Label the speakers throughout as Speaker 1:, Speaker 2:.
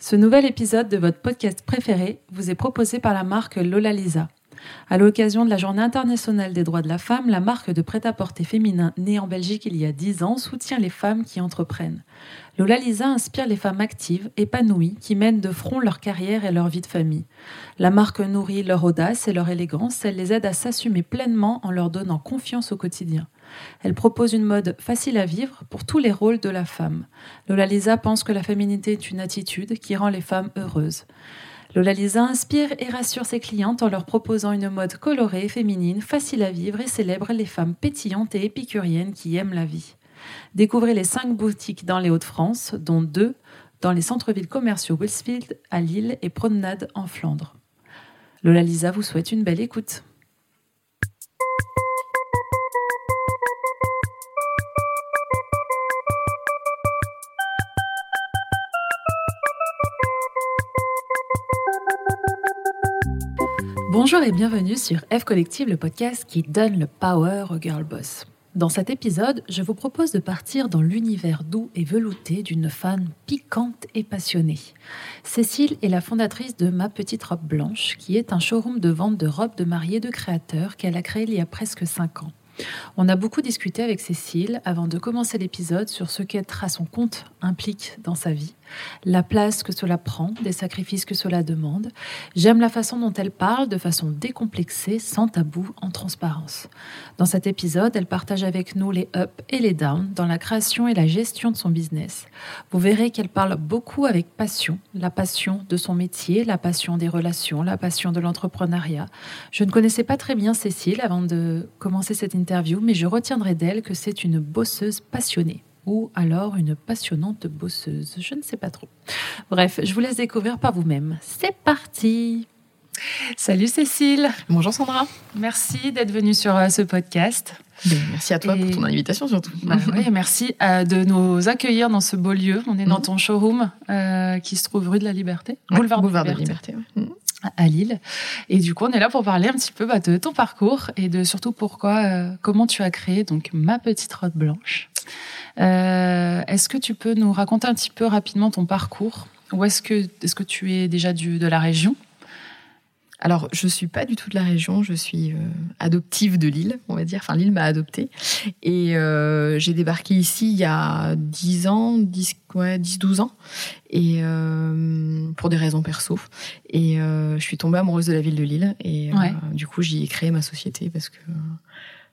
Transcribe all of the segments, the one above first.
Speaker 1: Ce nouvel épisode de votre podcast préféré vous est proposé par la marque Lola Lisa. À l'occasion de la Journée internationale des droits de la femme, la marque de prêt-à-porter féminin née en Belgique il y a 10 ans soutient les femmes qui entreprennent. Lola Lisa inspire les femmes actives, épanouies, qui mènent de front leur carrière et leur vie de famille. La marque nourrit leur audace et leur élégance, elle les aide à s'assumer pleinement en leur donnant confiance au quotidien. Elle propose une mode facile à vivre pour tous les rôles de la femme. Lola Lisa pense que la féminité est une attitude qui rend les femmes heureuses. Lola Lisa inspire et rassure ses clientes en leur proposant une mode colorée, féminine, facile à vivre et célèbre les femmes pétillantes et épicuriennes qui aiment la vie. Découvrez les cinq boutiques dans les Hauts-de-France, dont deux dans les centres-villes commerciaux Wilsfield à Lille et Promenade en Flandre. Lola Lisa vous souhaite une belle écoute. Bonjour et bienvenue sur F Collective, le podcast qui donne le power au girl boss. Dans cet épisode, je vous propose de partir dans l'univers doux et velouté d'une fan piquante et passionnée. Cécile est la fondatrice de Ma Petite Robe Blanche, qui est un showroom de vente de robes de mariée de créateurs qu'elle a créé il y a presque 5 ans. On a beaucoup discuté avec Cécile avant de commencer l'épisode sur ce qu'être à son compte implique dans sa vie, la place que cela prend, des sacrifices que cela demande. J'aime la façon dont elle parle de façon décomplexée, sans tabou, en transparence. Dans cet épisode, elle partage avec nous les ups et les downs dans la création et la gestion de son business. Vous verrez qu'elle parle beaucoup avec passion, la passion de son métier, la passion des relations, la passion de l'entrepreneuriat. Je ne connaissais pas très bien Cécile avant de commencer cette interview, mais je retiendrai d'elle que c'est une bosseuse passionnée ou alors une passionnante bosseuse. Je ne sais pas trop. Bref, je vous laisse découvrir par vous-même. C'est parti Salut Cécile
Speaker 2: Bonjour Sandra
Speaker 1: Merci d'être venue sur euh, ce podcast.
Speaker 2: Ben, merci à toi pour ton invitation surtout.
Speaker 1: Bah merci euh, de nous accueillir dans ce beau lieu. On est dans mhm. ton showroom euh, qui se trouve rue de la Liberté,
Speaker 2: boulevard, de la Liberté,
Speaker 1: mhm. À Lille. Et du coup, on est là pour parler un petit peu bah, de ton parcours et de surtout pourquoi, comment tu as créé donc ma petite robe blanche. Euh, est-ce que tu peux nous raconter un petit peu rapidement ton parcours? Ou est-ce que, est que tu es déjà du, de la région?
Speaker 2: Alors, je suis pas du tout de la région, je suis euh, adoptive de Lille, on va dire. Enfin, Lille m'a adoptée. Et euh, j'ai débarqué ici il y a 10 ans, 10, ouais, 10 12 ans, et pour des raisons perso. Et je suis tombée amoureuse de la ville de Lille. Et du coup, j'y ai créé ma société parce que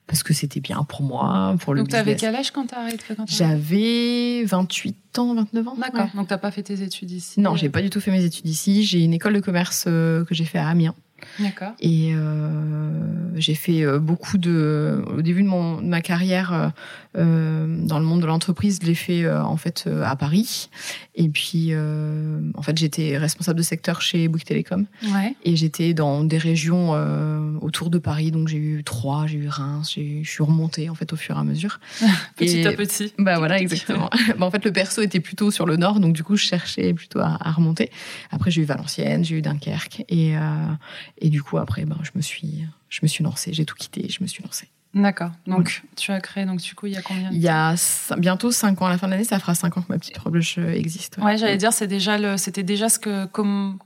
Speaker 2: parce que c'était bien pour moi, pour le
Speaker 1: Donc, tu avais quel âge quand tu as arrêté
Speaker 2: J'avais 28 ans, 29 ans.
Speaker 1: D'accord. Donc, tu pas fait tes études ici
Speaker 2: Non, j'ai pas du tout fait mes études ici. J'ai une école de commerce euh, que j'ai fait à Amiens.
Speaker 1: D'accord.
Speaker 2: Et euh, j'ai fait euh, beaucoup de. Au début de, mon, de ma carrière euh, dans le monde de l'entreprise, je l'ai fait en fait à Paris. Et puis, en fait, j'étais responsable de secteur chez Bouygues Télécom.
Speaker 1: Ouais.
Speaker 2: Et j'étais dans des régions autour de Paris. Donc, j'ai eu Troyes, j'ai eu Reims. Je suis remontée en fait au fur et à mesure.
Speaker 1: petit à petit.
Speaker 2: Bah voilà, exactement. bah, en fait, le perso était plutôt sur le nord, donc du coup, je cherchais plutôt à, à remonter. Après, j'ai eu Valenciennes, j'ai eu Dunkerque, et et du coup, après, ben, je me suis je me suis lancée. J'ai tout quitté, je me suis lancée.
Speaker 1: D'accord. Donc, tu as créé, donc, du coup, il y a combien
Speaker 2: Il y a bientôt 5 ans. À la fin de l'année, ça fera 5 ans que ma petite robe existe.
Speaker 1: Ouais, j'allais dire, c'est déjà le, c'était déjà ce que, comme,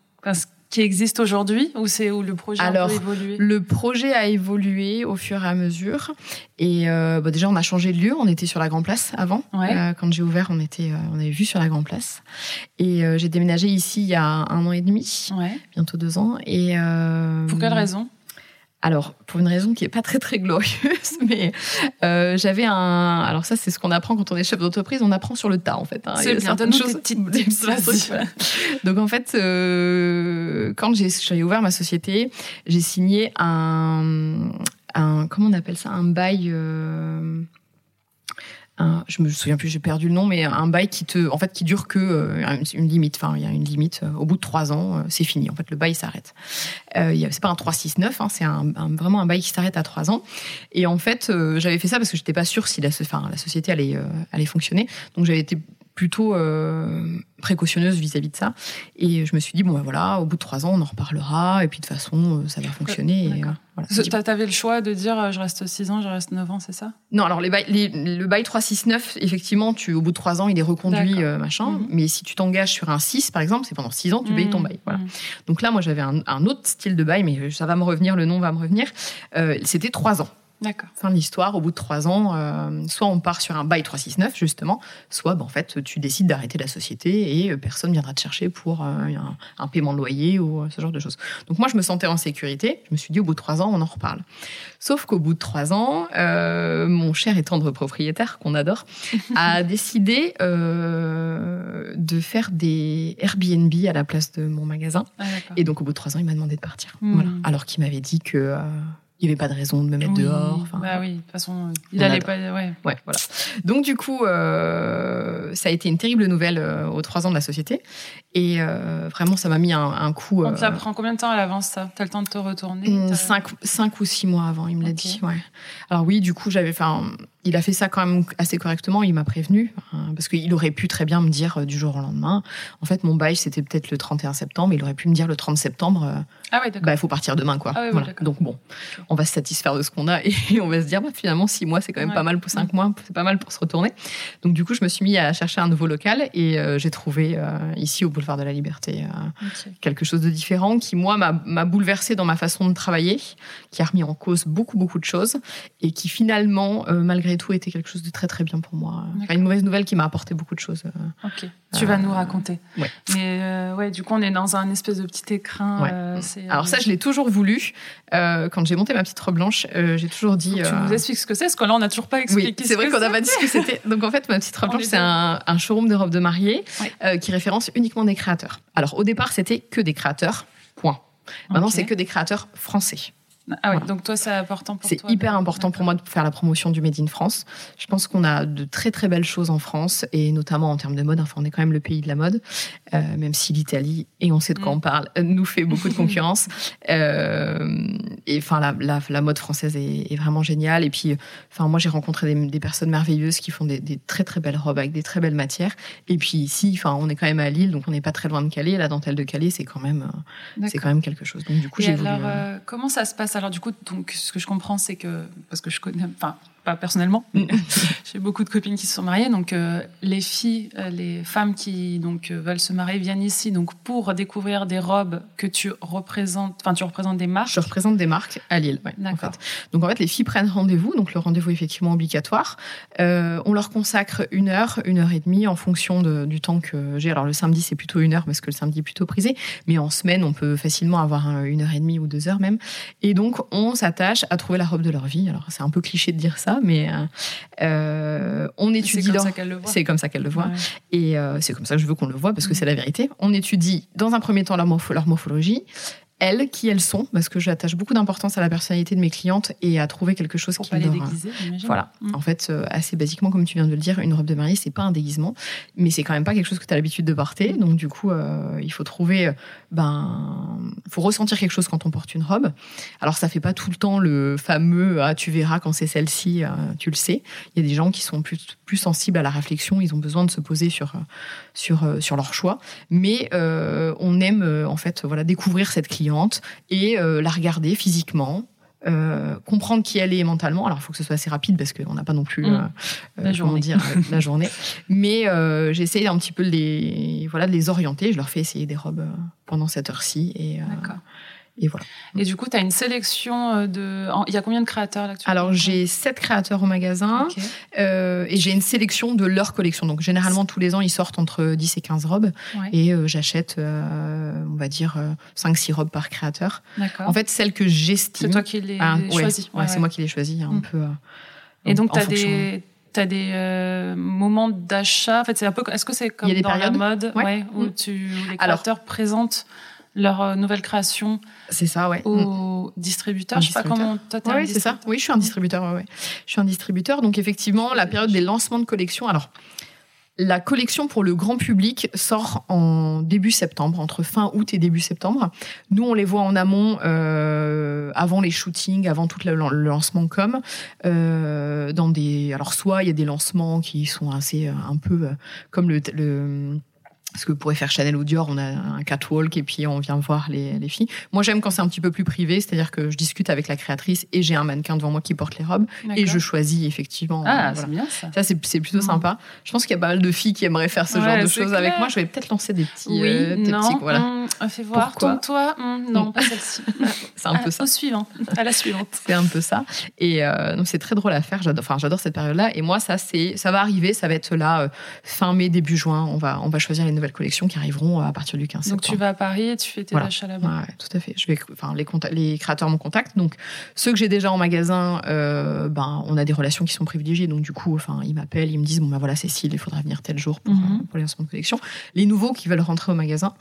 Speaker 1: qui existe aujourd'hui ou c'est où le projet
Speaker 2: Alors,
Speaker 1: a évolué?
Speaker 2: Le projet a évolué au fur et à mesure. Et euh, bah, déjà, on a changé de lieu. On était sur la Grand Place avant. Euh, quand j'ai ouvert, on était, euh, on avait vu sur la Grand Place. Et j'ai déménagé ici il y a un an et demi, bientôt deux ans. Et
Speaker 1: pour quelle raison?
Speaker 2: Alors, pour une raison qui est pas très très glorieuse, mais euh, j'avais un. Alors ça, c'est ce qu'on apprend quand on est chef d'entreprise. On apprend sur le tas, en fait.
Speaker 1: Hein. C'est bien. Donne choses.
Speaker 2: Donc en fait, euh, quand j'ai ouvert ma société, j'ai signé un, un comment on appelle ça, un bail. Euh, je me souviens plus, j'ai perdu le nom, mais un bail qui te, en fait, qui dure que euh, une limite. Enfin, il y a une limite. Euh, au bout de trois ans, euh, c'est fini. En fait, le bail s'arrête. Euh, c'est pas un 369, hein, c'est un, vraiment un bail qui s'arrête à trois ans. Et en fait, j'avais fait ça parce que j'étais pas sûre si la, enfin, la société allait, allait fonctionner. Donc, j'avais été plutôt euh, précautionneuse vis-à-vis de ça. Et je me suis dit, bon, ben voilà, au bout de trois ans, on en reparlera. Et puis, de toute façon, euh, ça va fonctionner. et, euh, voilà.
Speaker 1: T'avais le choix de dire, je reste six ans, je reste neuf ans, c'est ça?
Speaker 2: Non, alors les bails- les- le bail 369, effectivement, tu, au bout de trois ans, il est reconduit, euh, machin.
Speaker 1: Mhm.
Speaker 2: Mais si tu t'engages sur un 6, par exemple, c'est pendant six ans, tu payes ton
Speaker 1: Mmh,
Speaker 2: bail. Voilà.
Speaker 1: mmh.
Speaker 2: Donc là, moi, j'avais un, un autre style de bail, mais ça va me revenir, le nom va me revenir. Euh, C'était trois ans.
Speaker 1: D'accord.
Speaker 2: Fin de l'histoire, au bout de trois ans, euh, soit on part sur un bail 369, justement, soit ben, en fait, tu décides d'arrêter la société et euh, personne viendra te chercher pour euh, un, un paiement de loyer ou euh, ce genre de choses. Donc moi, je me sentais en sécurité. Je me suis dit, au bout de trois ans, on en reparle. Sauf qu'au bout de trois ans, euh, mon cher et tendre propriétaire, qu'on adore, a décidé euh, de faire des Airbnb à la place de mon magasin.
Speaker 1: Ah.
Speaker 2: Et donc, au bout de trois ans, il m'a demandé de partir.
Speaker 1: Hmm.
Speaker 2: Voilà. Alors qu'il m'avait dit que euh, il n'y avait pas de raison de me mettre
Speaker 1: Oui.
Speaker 2: dehors. Enfin,
Speaker 1: Bah oui, de toute façon, il
Speaker 2: On
Speaker 1: allait
Speaker 2: adore.
Speaker 1: pas. Ouais.
Speaker 2: Ouais, voilà. Donc du coup, euh, ça a été une terrible nouvelle euh, aux trois ans de la société, et euh, vraiment, ça m'a mis un, un coup.
Speaker 1: On
Speaker 2: euh,
Speaker 1: te la prend combien de temps à l'avance, ça? T'as le temps de te retourner? T'as-
Speaker 2: cinq, cinq ou six mois avant, il me l'a dit. Ouais. Alors oui, du coup, j'avais. Enfin, il a fait ça quand même assez correctement. Il m'a prévenu hein, parce qu'il aurait pu très bien me dire euh, du jour au lendemain. En fait, mon bail c'était peut-être le 31 septembre. Il aurait pu me dire le 30 septembre. euh,
Speaker 1: Ah ouais, d'accord.
Speaker 2: bah, il faut partir demain, quoi.
Speaker 1: Ah
Speaker 2: Voilà.
Speaker 1: d'accord.
Speaker 2: Donc bon, on va se satisfaire de ce qu'on a et on va se dire, bah, finalement, six mois, c'est quand même
Speaker 1: Ouais.
Speaker 2: pas mal pour cinq mois, c'est pas mal pour se retourner. Donc du coup, je me suis mis à chercher un nouveau local et euh, j'ai trouvé ici au boulevard de la Liberté quelque chose de différent qui, moi, m'a bouleversé dans ma façon de travailler, qui a remis en cause beaucoup, beaucoup de choses et qui finalement, euh, malgré tout, était quelque chose de très, très bien pour moi. Enfin, une mauvaise nouvelle qui m'a apporté beaucoup de choses. euh.
Speaker 1: Ok. Tu vas nous raconter.
Speaker 2: ouais.
Speaker 1: Mais euh, ouais, du coup, on est dans un espèce de petit écrin.
Speaker 2: Ouais.
Speaker 1: euh,
Speaker 2: Alors
Speaker 1: euh,
Speaker 2: ça, je l'ai toujours voulu. Euh, quand j'ai monté ma petite robe blanche, euh, j'ai toujours dit...
Speaker 1: que tu
Speaker 2: euh,
Speaker 1: nous expliques ce que c'est, parce que là, on n'a toujours pas expliqué.
Speaker 2: Oui,
Speaker 1: ce
Speaker 2: c'est vrai qu'on n'a pas dit ce que c'était. Donc en fait, ma petite robe blanche,
Speaker 1: est
Speaker 2: c'est un, un showroom de robes de mariée
Speaker 1: Ouais.
Speaker 2: euh, qui référence uniquement des créateurs. Alors au départ, c'était que des créateurs, point. Maintenant, c'est que des créateurs français.
Speaker 1: Ah
Speaker 2: Voilà.
Speaker 1: donc toi, c'est important pour
Speaker 2: C'est hyper important pour moi de faire la promotion du Made in France. Je pense qu'on a de très très belles choses en France et notamment en termes de mode. Enfin, on est quand même le pays de la mode, euh, même si l'Italie, et on sait de quoi
Speaker 1: Mm.
Speaker 2: on parle, euh, nous fait beaucoup de concurrence. Euh, et enfin, la, la, la mode française est, est vraiment géniale. Et puis, enfin, moi, j'ai rencontré des, des personnes merveilleuses qui font des, des très très belles robes avec des très belles matières. Et puis ici, enfin, on est quand même à Lille, donc on n'est pas très loin de Calais. La dentelle de Calais, c'est quand même, c'est quand même quelque chose. Donc du coup, j'ai
Speaker 1: alors,
Speaker 2: voulu. euh,
Speaker 1: comment ça se passe Alors, du coup, donc, ce que je comprends, c'est que, parce que je connais, enfin, pas personnellement, mais j'ai beaucoup de copines qui se sont mariées, donc euh, les filles, euh, les femmes qui donc euh, veulent se marier viennent ici donc pour découvrir des robes que tu représentes, enfin, tu représentes des marques.
Speaker 2: Je représente des marques à Lille. ouais, en
Speaker 1: D'accord.
Speaker 2: fait. Donc en fait, les filles prennent rendez-vous, donc le rendez-vous est effectivement obligatoire. Euh, on leur consacre une heure, une heure et demie en fonction de- du temps que j'ai. Alors le samedi c'est plutôt une heure parce que le samedi est plutôt prisé, mais en semaine on peut facilement avoir un- une heure et demie ou deux heures même. Et donc on s'attache à trouver la robe de leur vie. Alors c'est un peu cliché de dire ça, mais euh, euh, on
Speaker 1: C'est
Speaker 2: étudie
Speaker 1: comme
Speaker 2: leur.
Speaker 1: ça qu'elles le voient.
Speaker 2: C'est comme ça qu'elle le voit.
Speaker 1: Ouais.
Speaker 2: Et euh, c'est comme ça que je veux qu'on le voit, parce que
Speaker 1: Mhm.
Speaker 2: c'est la vérité. On étudie dans un premier temps leur, morpho- leur morphologie, elles, qui elles sont, parce que j'attache beaucoup d'importance à la personnalité de mes clientes et à trouver quelque chose
Speaker 1: Pour
Speaker 2: qui
Speaker 1: pas les
Speaker 2: leur...
Speaker 1: déguiser, j'imagine.
Speaker 2: Voilà.
Speaker 1: Mm.
Speaker 2: En fait, euh, assez basiquement, comme tu viens de le dire, une robe de mariée, c'est pas un déguisement, mais c'est quand même pas quelque chose que tu as l'habitude de porter. Donc, du coup, euh, il faut trouver, euh, ben, faut ressentir quelque chose quand on porte une robe. Alors, ça fait pas tout le temps le fameux, ah, tu verras quand c'est celle-ci, euh, tu le sais. Il y a des gens qui sont plus, plus sensibles à la réflexion, ils ont besoin de se poser sur, sur, sur leur choix. Mais euh, on aime, en fait, voilà, découvrir cette cliente et euh, la regarder physiquement, euh, comprendre qui elle est mentalement. Alors, il faut que ce soit assez rapide parce qu'on n'a pas non plus
Speaker 1: Mm.
Speaker 2: euh,
Speaker 1: La journée.
Speaker 2: dire, la journée. Mais euh, j'essaye un petit peu de les, voilà, de les orienter. Je leur fais essayer des robes pendant cette heure-ci. Et,
Speaker 1: D'accord.
Speaker 2: Et voilà.
Speaker 1: Et du coup, tu as une sélection euh, de. Il y a combien de créateurs là actuellement?
Speaker 2: Alors, j'ai sept créateurs au magasin euh, et j'ai une sélection de leur collection. Donc, généralement, tous les ans, ils sortent entre 10 et 15 robes.
Speaker 1: Ouais.
Speaker 2: Et euh, j'achète, euh, on va dire, 5-6 robes par créateur.
Speaker 1: D'accord.
Speaker 2: En fait, celles que j'estime.
Speaker 1: c'est toi qui les
Speaker 2: Ah, ouais,
Speaker 1: choisis.
Speaker 2: ouais, c'est moi qui les choisis un
Speaker 1: Mm.
Speaker 2: peu.
Speaker 1: Et donc, tu as
Speaker 2: fonction.
Speaker 1: des. T'as des euh, moments d'achat? En fait, c'est un peu. Est-ce que c'est comme
Speaker 2: Il y a des
Speaker 1: dans
Speaker 2: périodes?
Speaker 1: la mode,
Speaker 2: Ouais.
Speaker 1: où,
Speaker 2: Mm.
Speaker 1: tu, où les
Speaker 2: Alors-
Speaker 1: créateurs présentent leur euh, nouvelle création
Speaker 2: C'est ça, ouais. Mm.
Speaker 1: aux distributeurs
Speaker 2: Aux
Speaker 1: Je sais pas comment. Toi,
Speaker 2: Oui, c'est ça.
Speaker 1: distributeur
Speaker 2: Oui, je suis un distributeur. ouais, ouais. Je suis un distributeur. Donc, effectivement, la période des lancements de collection. Alors, La collection pour le grand public sort en début septembre, entre fin août et début septembre. Nous, on les voit en amont, euh, avant les shootings, avant tout le, lancement com. Euh, dans des, alors soit il y a des lancements qui sont assez un peu euh, comme le, le ce que pourrait faire Chanel ou Dior, on a un catwalk et puis on vient voir les, les filles. Moi, j'aime quand c'est un petit peu plus privé, c'est-à-dire que je discute avec la créatrice et j'ai un mannequin devant moi qui porte les robes et je choisis effectivement.
Speaker 1: Ah, voilà. c'est bien ça.
Speaker 2: Ça, c'est plutôt mmh. sympa. Je pense qu'il y a pas mal de filles qui aimeraient faire ce
Speaker 1: ouais,
Speaker 2: genre de choses avec moi. Je vais peut-être lancer des petits.
Speaker 1: Oui,
Speaker 2: euh, des
Speaker 1: non,
Speaker 2: petits, voilà.
Speaker 1: Mmh, fais voir. toi mmh, non, pas celle-ci.
Speaker 2: c'est un peu
Speaker 1: à,
Speaker 2: ça.
Speaker 1: Au suivant, à la suivante.
Speaker 2: C'est un peu ça. Et euh, donc, c'est très drôle à faire. J'adore, enfin, j'adore cette période-là. Et moi, ça, c'est, ça va arriver. Ça va être là, euh, fin mai, début juin. On va, on va choisir les nouvelles collections qui arriveront à partir du 15
Speaker 1: Donc
Speaker 2: septembre.
Speaker 1: tu vas à Paris et tu fais tes
Speaker 2: Voilà.
Speaker 1: achats là-bas.
Speaker 2: Ouais, tout à fait. Je vais, enfin, les, les créateurs me contactent. Donc, ceux que j'ai déjà en magasin, euh, ben, on a des relations qui sont privilégiées. Donc, du coup, enfin, ils m'appellent, ils me disent, bon, ben voilà, Cécile, il faudra venir tel jour pour, euh, pour les lancements de collection. Les nouveaux qui veulent rentrer au magasin,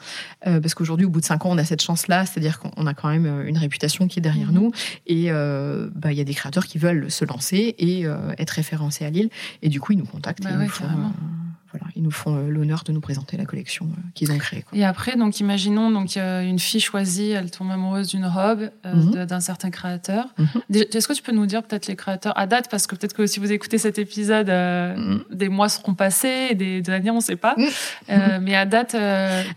Speaker 2: euh, parce qu'aujourd'hui, au bout de cinq ans, on a cette chance-là, c'est-à-dire qu'on a quand même euh, une réputation qui est derrière
Speaker 1: Mhm.
Speaker 2: nous. Et euh, bah, il y a des créateurs qui veulent se lancer et euh, être référencés à Lille. Et du coup, ils nous contactent.
Speaker 1: Bah
Speaker 2: et
Speaker 1: ouais,
Speaker 2: nous font,
Speaker 1: carrément.
Speaker 2: euh, voilà, ils nous font euh, l'honneur de nous présenter la collection euh, qu'ils ont créée. quoi.
Speaker 1: Et après, donc imaginons donc une fille choisie, elle tombe amoureuse d'une robe euh,
Speaker 2: Mhm.
Speaker 1: d'un certain créateur.
Speaker 2: Mhm.
Speaker 1: Est-ce que tu peux nous dire peut-être les créateurs à date parce que peut-être que si vous écoutez cet épisode, euh,
Speaker 2: Mhm.
Speaker 1: des mois seront passés, des, des années on ne sait pas. Euh, mais à date,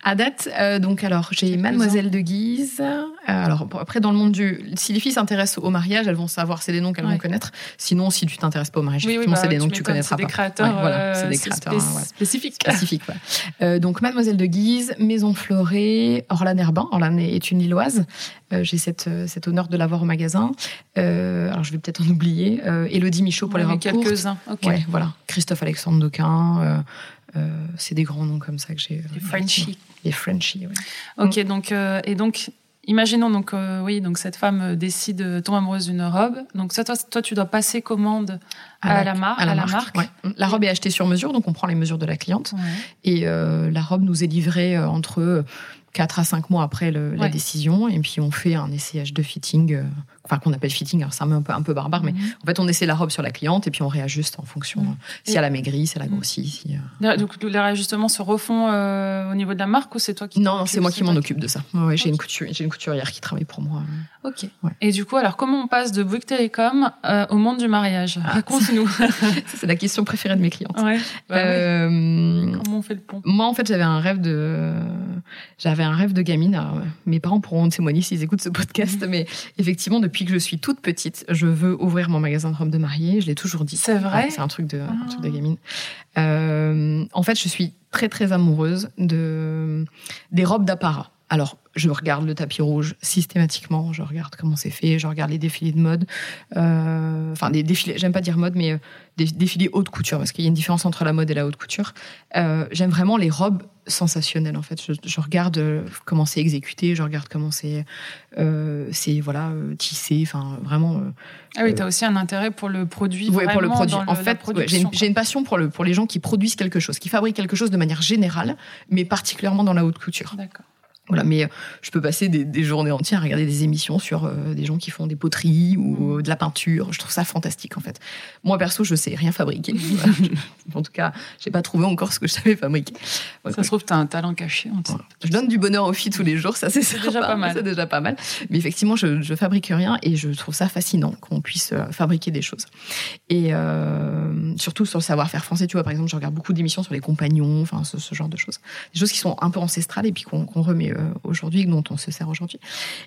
Speaker 2: À date, donc alors j'ai. Mademoiselle de Guise. Alors après dans le monde du, si les filles s'intéressent au mariage, elles vont savoir, c'est des noms qu'elles
Speaker 1: Ouais.
Speaker 2: vont connaître. Sinon, si tu t'intéresses pas au mariage,
Speaker 1: oui, bah,
Speaker 2: c'est des noms que tu connaîtras
Speaker 1: c'est
Speaker 2: pas.
Speaker 1: des créateurs,
Speaker 2: Ouais, voilà, c'est des
Speaker 1: c'est
Speaker 2: créateurs, hein, ouais. Spécifique, ouais. Euh, donc Mademoiselle de Guise, Maison Florée, Orlan Herbin. Orlan est une Lilloise. Euh, j'ai cette, euh, cet honneur de l'avoir au magasin. Euh, alors je vais peut-être en oublier. Elodie Michaud pour
Speaker 1: Ouais,
Speaker 2: les robes
Speaker 1: quelques-uns. Ok.
Speaker 2: Ouais, voilà. Christophe Alexandre Doquin. euh, c'est des grands noms comme ça que j'ai.
Speaker 1: Les Frenchies.
Speaker 2: Les Frenchies, ouais.
Speaker 1: Ok, donc euh, et donc imaginons donc euh, oui donc cette femme euh, décide euh, tombe amoureuse d'une robe. Donc ça toi, toi tu dois passer commande à, la, mar-
Speaker 2: à la,
Speaker 1: marque.
Speaker 2: marque. ouais. La robe est achetée sur mesure, donc on prend les mesures de la cliente.
Speaker 1: Ouais.
Speaker 2: Et euh, la robe nous est livrée euh, entre 4 à 5 mois après le- la décision. Et puis on fait un essayage de fitting, enfin qu'on appelle fitting, alors c'est un peu, un peu barbare, mais
Speaker 1: Mhm.
Speaker 2: en fait on essaie la robe sur la cliente et puis on réajuste en fonction
Speaker 1: Mhm.
Speaker 2: euh, si elle a maigri, si elle a
Speaker 1: Mhm.
Speaker 2: grossi. Si, euh,
Speaker 1: Donc les réajustements se refont euh, au niveau de la marque ou c'est toi qui
Speaker 2: Non, c'est moi qui m'en occupe de ça. Ouais, j'ai
Speaker 1: Ok.
Speaker 2: une, couture, j'ai une couturière qui travaille pour moi.
Speaker 1: Ok.
Speaker 2: Ouais.
Speaker 1: Et du coup alors comment on passe de Bouygues Télécom euh, au monde du mariage?
Speaker 2: Ah.
Speaker 1: Raconte-nous.
Speaker 2: C'est la question préférée de mes clientes.
Speaker 1: ouais. Bah oui.
Speaker 2: Euh,
Speaker 1: Comment on fait le pont?
Speaker 2: Moi, en fait, j'avais un rêve de, j'avais un rêve de gamine. Alors, mes parents pourront témoigner s'ils écoutent ce podcast, mais effectivement, depuis que je suis toute petite, je veux ouvrir mon magasin de robes de mariée. Je l'ai toujours dit.
Speaker 1: C'est vrai
Speaker 2: Ouais, C'est un truc de, un
Speaker 1: Ah.
Speaker 2: truc de gamine. Euh, en fait, je suis très très amoureuse de des robes d'apparat. Alors, je regarde le tapis rouge systématiquement. Je regarde comment c'est fait. Je regarde les défilés de mode. Euh, Enfin, des défilés. J'aime pas dire mode, mais euh, des défilés haute couture parce qu'il y a une différence entre la mode et la haute couture. Euh, J'aime vraiment les robes sensationnelles. En fait, je, je regarde comment c'est exécuté. Je regarde comment c'est, euh, c'est voilà tissé. Enfin, vraiment.
Speaker 1: Ah oui, tu as aussi un intérêt pour le produit.
Speaker 2: Ouais, pour le produit.
Speaker 1: le-
Speaker 2: En fait, ouais, j'ai une, j'ai une passion pour, le, pour les gens qui produisent quelque chose, qui fabriquent quelque chose de manière générale, mais particulièrement dans la haute couture.
Speaker 1: D'accord.
Speaker 2: Voilà, mais euh, je peux passer des, des journées entières à regarder des émissions sur euh, des gens qui font des poteries ou euh, de la peinture. Je trouve ça fantastique en fait. Moi perso, je sais rien fabriquer. En tout cas, j'ai pas trouvé encore ce que je savais fabriquer. Ouais,
Speaker 1: Ça se trouve, tu as un talent caché. On
Speaker 2: voilà. Je donne du bonheur aux filles tous les jours, ça c'est
Speaker 1: déjà pas mal.
Speaker 2: C'est déjà pas mal. Mais effectivement, je, je fabrique rien et je trouve ça fascinant qu'on puisse fabriquer des choses. Et euh, surtout sur le savoir-faire français, tu vois, par exemple, je regarde beaucoup d'émissions sur les compagnons, enfin ce, ce genre de choses. Des choses qui sont un peu ancestrales et puis qu'on qu'on remet aujourd'hui, dont on se sert aujourd'hui.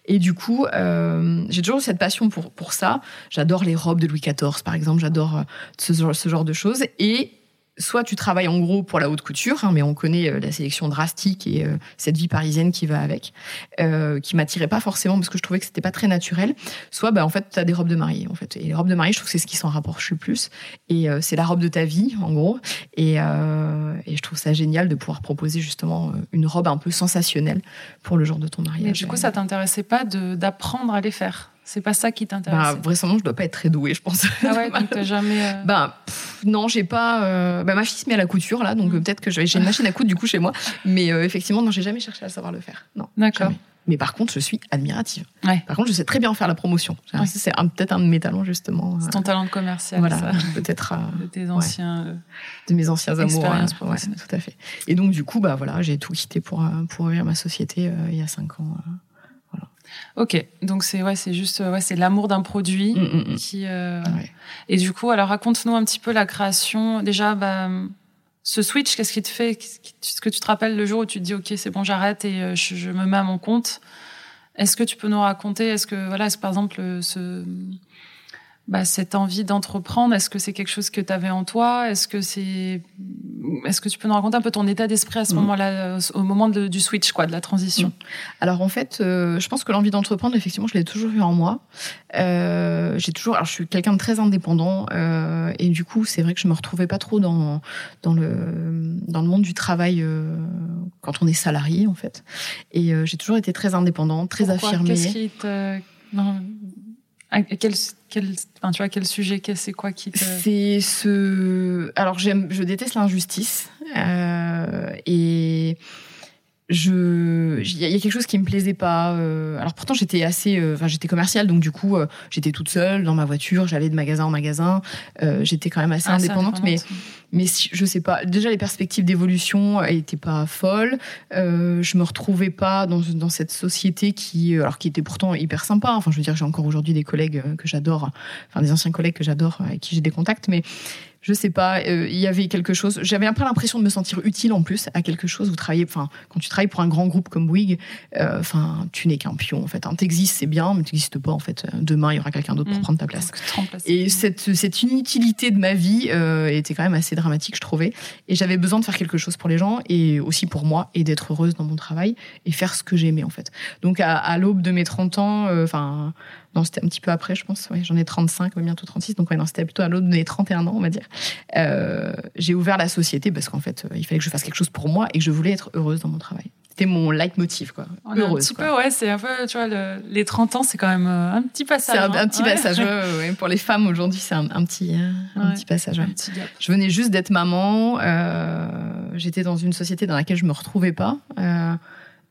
Speaker 2: Et du coup, euh, j'ai toujours eu cette passion pour, pour ça. J'adore les robes de Louis XIV, par exemple, j'adore euh, ce, ce genre de choses. Et soit tu travailles en gros pour la haute couture, hein, mais on connaît euh, la sélection drastique et euh, cette vie parisienne qui va avec, euh, qui m'attirait pas forcément parce que je trouvais que c'était pas très naturel. Soit, bah, en fait, tu as des robes de mariée, en fait. Et les robes de mariée, je trouve que c'est ce qui s'en rapproche le plus. Et euh, c'est la robe de ta vie, en gros. Et, euh, et je trouve ça génial de pouvoir proposer justement une robe un peu sensationnelle pour le jour de ton mariage.
Speaker 1: Mais du coup, ça t'intéressait pas d'apprendre à les faire? C'est pas ça qui
Speaker 2: bah,
Speaker 1: t'intéressait
Speaker 2: vraisemblablement, je dois pas être très douée, je pense.
Speaker 1: Ah ouais, donc t'as jamais. euh,
Speaker 2: Bah pff, non, j'ai pas. euh, Bah, ma fille se met à la couture là, donc
Speaker 1: Mm.
Speaker 2: euh, peut-être que j'ai une machine à coudre du coup chez moi. Mais euh, effectivement, non, j'ai jamais cherché à savoir le faire. Non.
Speaker 1: D'accord.
Speaker 2: Mais par contre, je suis admirative.
Speaker 1: Ouais.
Speaker 2: Par contre, je sais très bien faire la promotion.
Speaker 1: Ouais.
Speaker 2: C'est peut-être un de mes talents, justement.
Speaker 1: C'est ton talent de commercial,
Speaker 2: voilà, peut-être euh,
Speaker 1: de tes anciens. euh,
Speaker 2: de mes anciens amours. Euh, ouais, tout à fait. Et donc, du coup, bah voilà, j'ai tout quitté pour, euh, pour ouvrir ma société euh, il y a cinq ans. euh.
Speaker 1: Ok, donc c'est ouais, c'est juste ouais, c'est l'amour d'un produit
Speaker 2: Mm, mm, mm.
Speaker 1: qui. euh,
Speaker 2: Ouais.
Speaker 1: Et du coup, alors raconte-nous un petit peu la création. Déjà, bah, ce switch, qu'est-ce qui te fait Est-ce que tu te rappelles le jour où tu te dis ok, c'est bon, j'arrête et euh, je, je me mets à mon compte Est-ce que tu peux nous raconter Est-ce que voilà, par exemple ce bah, cette envie d'entreprendre, est-ce que c'est quelque chose que tu avais en toi? Est-ce que c'est est-ce que tu peux nous raconter un peu ton état d'esprit à ce
Speaker 2: Mm.
Speaker 1: moment-là, euh, au moment de- du switch, quoi, de la transition?
Speaker 2: Alors en fait, euh, je pense que l'envie d'entreprendre, effectivement, je l'ai toujours eu en moi. Euh, j'ai toujours, alors je suis quelqu'un de très indépendant euh, et du coup, c'est vrai que je me retrouvais pas trop dans dans le dans le monde du travail euh, quand on est salarié en fait. Et euh, j'ai toujours été très indépendante, très
Speaker 1: Pourquoi?
Speaker 2: affirmée.
Speaker 1: Qu'est-ce qui te. Non. Quel, quel, enfin, tu vois, quel sujet, c'est quoi qui te.
Speaker 2: C'est ce. Alors j'aime, je déteste l'injustice euh, et je, il y a quelque chose qui me plaisait pas. euh, alors pourtant j'étais assez, euh, enfin j'étais commerciale donc du coup euh, j'étais toute seule dans ma voiture, j'allais de magasin en magasin, euh, j'étais quand même assez
Speaker 1: Ah,
Speaker 2: indépendante, mais mais si, je sais pas. Déjà, les perspectives d'évolution étaient pas folles. Euh, je me retrouvais pas dans, dans cette société qui, euh, alors qui était pourtant hyper sympa. Enfin, je veux dire, j'ai encore aujourd'hui des collègues euh, que j'adore, enfin des anciens collègues que j'adore, avec qui j'ai des contacts, mais je sais pas. euh, Il y avait quelque chose. J'avais un peu l'impression de me sentir utile en plus à quelque chose. Vous travaillez, enfin, quand tu travailles pour un grand groupe comme Bouygues, euh, enfin, tu n'es qu'un pion en fait. Hein. T'existes, c'est bien, mais tu n'existes pas en fait. Demain, il y aura quelqu'un d'autre pour
Speaker 1: Mm.
Speaker 2: prendre ta place. Et cette, cette inutilité de ma vie euh, était quand même assez dramatique, je trouvais. Et j'avais besoin de faire quelque chose pour les gens et aussi pour moi et d'être heureuse dans mon travail et faire ce que j'aimais en fait. Donc à, à l'aube de mes 30 ans, euh, enfin, non, c'était un petit peu après, je pense. Ouais, J'en ai 35, mais bientôt 36. Donc ouais, c'était plutôt à l'aube de mes 31 ans, on va dire. Euh, j'ai ouvert la société parce qu'en fait, euh, il fallait que je fasse quelque chose pour moi et que je voulais être heureuse dans mon travail. C'était mon leitmotiv, quoi.
Speaker 1: On est un
Speaker 2: heureuse.
Speaker 1: petit
Speaker 2: quoi.
Speaker 1: peu, ouais, c'est un peu, tu vois, le- les 30 ans, c'est quand même euh, un petit passage.
Speaker 2: C'est un,
Speaker 1: hein.
Speaker 2: un petit
Speaker 1: Ouais.
Speaker 2: passage. ouais. Pour les femmes aujourd'hui, c'est un, un petit, un
Speaker 1: Ouais.
Speaker 2: petit passage.
Speaker 1: Un petit gap.
Speaker 2: Je venais juste d'être maman. euh, J'étais dans une société dans laquelle je me retrouvais pas. euh,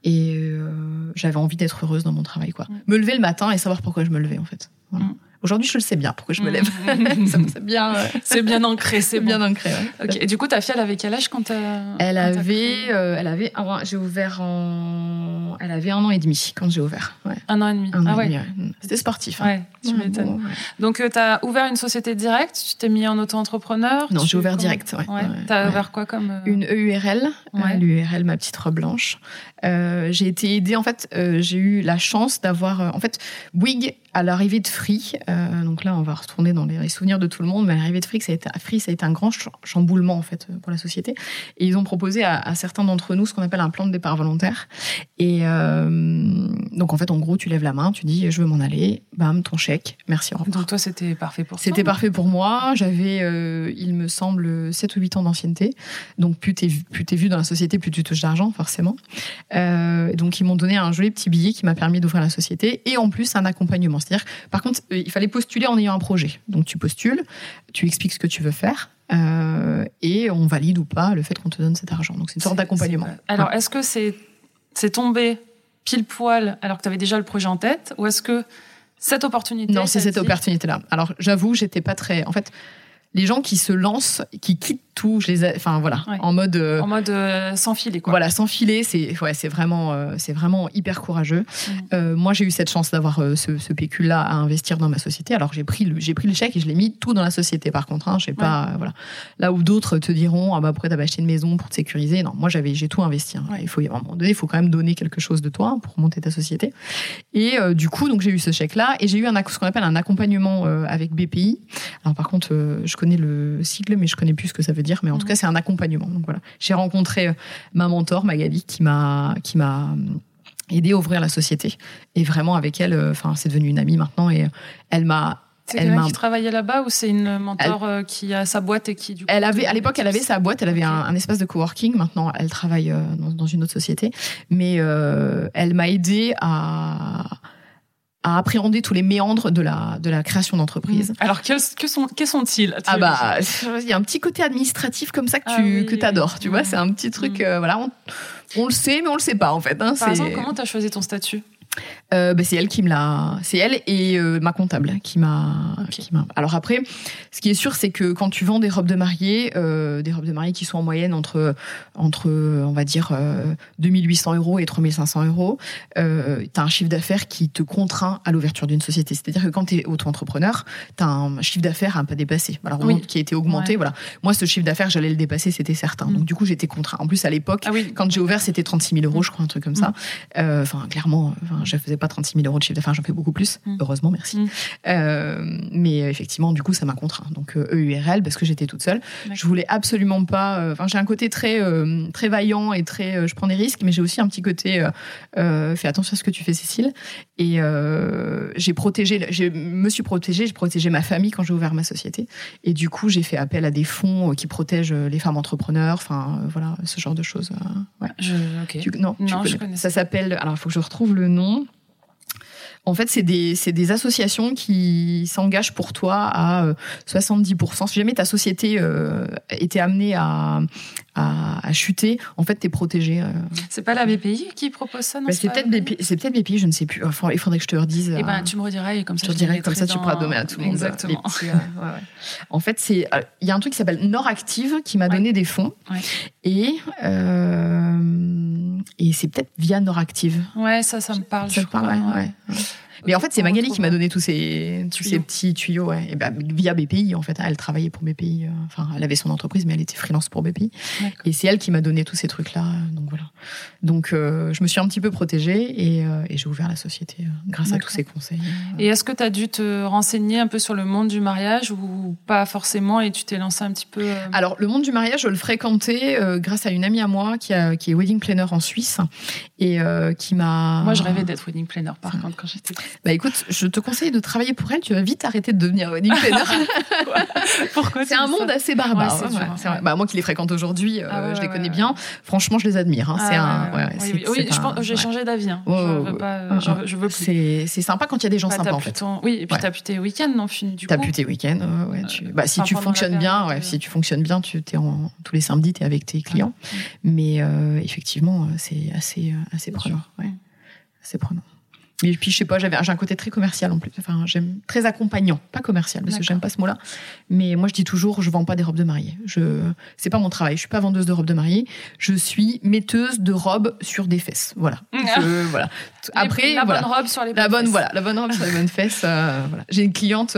Speaker 2: et euh, j'avais envie d'être heureuse dans mon travail. quoi.
Speaker 1: Mm.
Speaker 2: Me lever le matin et savoir pourquoi je me levais, en fait. Voilà.
Speaker 1: Mm.
Speaker 2: Aujourd'hui, je le sais bien pourquoi je me
Speaker 1: Mm.
Speaker 2: lève. C'est bien, euh,
Speaker 1: C'est bien ancré, c'est
Speaker 2: bien ancré. ouais.
Speaker 1: Ok. Et du coup, ta fille, elle avait quel âge quand t'as.
Speaker 2: Elle
Speaker 1: quand t'as
Speaker 2: avait, euh, elle avait, un- j'ai ouvert en, elle avait un an et demi quand j'ai ouvert. Ouais.
Speaker 1: Un an et demi.
Speaker 2: Un
Speaker 1: ah
Speaker 2: an et
Speaker 1: ouais.
Speaker 2: demi, ouais. C'était sportif. hein.
Speaker 1: Ouais, tu m'étonnes.
Speaker 2: bon, ouais.
Speaker 1: Donc, tu as ouvert une société directe, tu t'es mis en auto-entrepreneur
Speaker 2: Non, j'ai ouvert
Speaker 1: comment-
Speaker 2: direct. Ouais,
Speaker 1: Ouais.
Speaker 2: ouais,
Speaker 1: T'as
Speaker 2: ouais.
Speaker 1: ouvert quoi comme. euh,
Speaker 2: Une EURL, euh,
Speaker 1: Ouais.
Speaker 2: l'URL ma petite robe blanche. Euh, j'ai été aidée en fait, euh, j'ai eu la chance d'avoir euh, en fait Bouygues à l'arrivée de Free. donc là, on va retourner dans les souvenirs de tout le monde, mais à l'arrivée de Free, ça a été, Free, ça a été un grand ch- chamboulement en fait pour la société. Et ils ont proposé à, à certains d'entre nous ce qu'on appelle un plan de départ volontaire. Et donc en fait, en gros, tu lèves la main, tu dis je veux m'en aller, bam, ton chèque, merci, au revoir.
Speaker 1: Donc, toi, c'était parfait pour toi.
Speaker 2: C'était parfait pour moi. J'avais, il me semble, 7 ou 8 ans d'ancienneté. Donc, plus t'es, plus t'es vu dans la société, plus tu touches d'argent, forcément. Euh, donc, ils m'ont donné un joli petit billet qui m'a permis d'ouvrir la société. Et en plus, un accompagnement. C'est-à-dire, par contre, euh, il fallait postuler en ayant un projet. Donc, tu postules, tu expliques ce que tu veux faire. euh, et on valide ou pas le fait qu'on te donne cet argent. Donc, c'est une sorte d'accompagnement.
Speaker 1: Alors, est-ce que c'est c'est tombé pile poil alors que tu avais déjà le projet en tête ou est-ce que cette opportunité
Speaker 2: Non, c'est cette
Speaker 1: dit-
Speaker 2: opportunité-là. Alors, j'avoue, j'étais pas très. En fait, les gens qui se lancent, qui quittent tout, je les ai. Enfin, voilà,
Speaker 1: Ouais.
Speaker 2: en mode. euh,
Speaker 1: En mode euh, sans filer, quoi.
Speaker 2: Voilà, sans filer, c'est ouais, c'est vraiment, euh, c'est vraiment hyper courageux. Euh, moi, j'ai eu cette chance d'avoir ce, ce pécule-là à investir dans ma société. Alors, j'ai pris le, j'ai pris le chèque et je l'ai mis tout dans la société. Par contre, hein, j'ai pas, voilà. Là où d'autres te diront, ah bah pourquoi t'as pas acheté une maison pour te sécuriser? Non, moi j'avais, j'ai tout investi. hein. Il faut à un moment donné, il faut quand même donner quelque chose de toi hein, pour monter ta société. Et du coup, donc j'ai eu ce chèque-là et j'ai eu un ce qu'on appelle un accompagnement avec BPI. Alors par contre, je connais le sigle, mais je connais plus ce que ça veut dire. Mais en tout
Speaker 1: Mhm.
Speaker 2: cas, c'est un accompagnement. Donc voilà, j'ai rencontré euh, ma mentor Magali qui m'a qui m'a hum, aidé à ouvrir la société et vraiment avec elle euh, enfin c'est devenu une amie maintenant et euh, elle m'a
Speaker 1: C'est
Speaker 2: elle
Speaker 1: quelqu'un
Speaker 2: m'a-
Speaker 1: qui travaillait là-bas ou c'est une mentor euh, qui a sa boîte et qui du coup,
Speaker 2: elle avait à l'époque elle avait sa boîte elle avait un, un espace de coworking maintenant elle travaille euh, dans, dans une autre société mais euh, elle m'a aidé à à appréhender tous les méandres de la de la création d'entreprise
Speaker 1: Alors que, que sont que sont-ils
Speaker 2: Ah bah, il y a un petit côté administratif comme ça que tu
Speaker 1: Ah oui,
Speaker 2: que t'adores, tu vois,
Speaker 1: mm.
Speaker 2: c'est un petit truc,
Speaker 1: Mm.
Speaker 2: euh, voilà, on- On le sait, mais on le sait pas en fait. Hein,
Speaker 1: Par exemple, comment tu as choisi ton statut?
Speaker 2: Euh, bah, c'est elle qui me l'a, c'est elle et euh, ma comptable qui m'a. Alors après, ce qui est sûr, c'est que quand tu vends des robes de mariée, euh, des robes de mariée qui sont en moyenne entre entre, on va dire, euh, 2800 euros et 3500 euros, euh, t'as un chiffre d'affaires qui te contraint à l'ouverture d'une société. C'est-à-dire que quand t'es auto-entrepreneur, t'as un chiffre d'affaires à un pas dépassé. Alors
Speaker 1: Oui.
Speaker 2: qui a été augmenté.
Speaker 1: Ouais.
Speaker 2: Voilà. Moi, ce chiffre d'affaires, j'allais le dépasser, c'était certain.
Speaker 1: Mm.
Speaker 2: Donc du coup, j'étais contraint. En plus, à l'époque,
Speaker 1: Ah oui.
Speaker 2: quand j'ai ouvert, c'était 36 000 euros, je crois, un truc comme ça. Euh, Enfin, clairement, je faisais pas 36 000 euros de chiffre d'affaires, j'en fais beaucoup plus.
Speaker 1: Mm.
Speaker 2: Heureusement, merci.
Speaker 1: Mm.
Speaker 2: Euh, mais effectivement, du coup, ça m'a contraint. Donc EURL, parce que j'étais toute seule. Je voulais absolument pas. euh, Enfin, j'ai un côté très euh, très vaillant et très. je prends des risques, mais j'ai aussi un petit côté. Fais attention à ce que tu fais, Cécile. Et j'ai protégé. Je me suis protégée. J'ai protégé ma famille quand j'ai ouvert ma société. Et du coup, j'ai fait appel à des fonds qui protègent les femmes entrepreneurs. Enfin, voilà, ce genre de choses. ouais.
Speaker 1: Je, ok.
Speaker 2: Tu- non, tu
Speaker 1: je
Speaker 2: connais. Ça s'appelle. Alors, il faut que je retrouve le nom. En fait, c'est des, des associations qui s'engagent pour toi à euh, 70%. Si jamais ta société euh, était amenée à, à, à chuter, en fait, tu es protégé. euh.
Speaker 1: C'est pas la BPI qui propose ça, non
Speaker 2: Bah, c'est peut-être BPI, c'est peut-être BPI, je ne sais plus. Enfin, il faudrait que je te redise.
Speaker 1: Eh
Speaker 2: euh,
Speaker 1: ben, tu me rediras et comme ça
Speaker 2: je comme ça, tu pourras donner à tout le monde.
Speaker 1: Exactement.
Speaker 2: petits, euh, ouais, ouais. En fait, c'est euh, il y a un truc qui s'appelle Nord Active qui m'a
Speaker 1: Ouais.
Speaker 2: donné des fonds. Et, euh, et c'est peut-être via Nord Active.
Speaker 1: Ouais, ça, ça me parle.
Speaker 2: Ça
Speaker 1: je
Speaker 2: te parle, ouais. Mais en fait, c'est Magali qui m'a donné tous ces, tous ces petits tuyaux, ouais. Et ben, via BPI, en fait. Elle travaillait pour BPI. euh, Enfin, elle avait son entreprise, mais elle était freelance pour BPI. Et c'est elle qui m'a donné tous ces trucs-là. euh, Donc voilà. Donc, euh, je me suis un petit peu protégée et, euh, et j'ai ouvert la société euh, grâce à tous ces conseils.
Speaker 1: Et est-ce que tu as dû te renseigner un peu sur le monde du mariage ou pas forcément et tu t'es lancé un petit peu
Speaker 2: Alors, le monde du mariage, je le fréquentais grâce à une amie à moi qui, a, qui est wedding planner en Suisse et qui m'a.
Speaker 1: Moi, je rêvais d'être wedding planner par contre quand j'étais.
Speaker 2: Bah écoute, je te conseille de travailler pour elle. Tu vas vite arrêter de devenir wedding planner.
Speaker 1: Pourquoi
Speaker 2: C'est un monde assez barbare.
Speaker 1: Ouais, c'est
Speaker 2: hein,
Speaker 1: dur,
Speaker 2: ouais,
Speaker 1: hein,
Speaker 2: c'est. Bah, moi qui les fréquente aujourd'hui, euh,
Speaker 1: Ah
Speaker 2: je les connais bien. Franchement, je les admire. hein. c'est un.
Speaker 1: Ah,
Speaker 2: ouais,
Speaker 1: oui,
Speaker 2: c'est- c'est un-
Speaker 1: j'ai changé d'avis. hein.
Speaker 2: Ouais,
Speaker 1: je, veux
Speaker 2: ouais.
Speaker 1: pas,
Speaker 2: Ouais,
Speaker 1: je,
Speaker 2: ouais.
Speaker 1: je veux plus.
Speaker 2: C'est c'est sympa quand il y a des gens
Speaker 1: Bah,
Speaker 2: sympas en fait.
Speaker 1: ton- Oui, et puis t'as plus tes week-ends, non, du
Speaker 2: T'as plus tes week-ends. tu- bah, si tu fonctionnes bien,
Speaker 1: euh,
Speaker 2: si tu fonctionnes bien, tu es tous les samedis, tu es avec tes clients. Mais euh, effectivement, euh, c'est assez, euh, assez prenant. Assez prenant. Et puis, je sais pas, j'avais, j'ai un côté très commercial en plus. Enfin, j'aime très accompagnant, pas commercial, parce que
Speaker 1: D'accord.
Speaker 2: j'aime pas ce mot-là. Mais moi, je dis toujours, je vends pas des robes de mariée. Je, c'est pas mon travail. Je suis pas vendeuse de robes de mariée. Je suis metteuse de robes sur des fesses. Voilà. Je- voilà. Après,
Speaker 1: la
Speaker 2: voilà.
Speaker 1: bonne robe sur les
Speaker 2: La bonne,
Speaker 1: fesses.
Speaker 2: voilà, la bonne robe sur les bonnes fesses. euh, voilà. J'ai une cliente,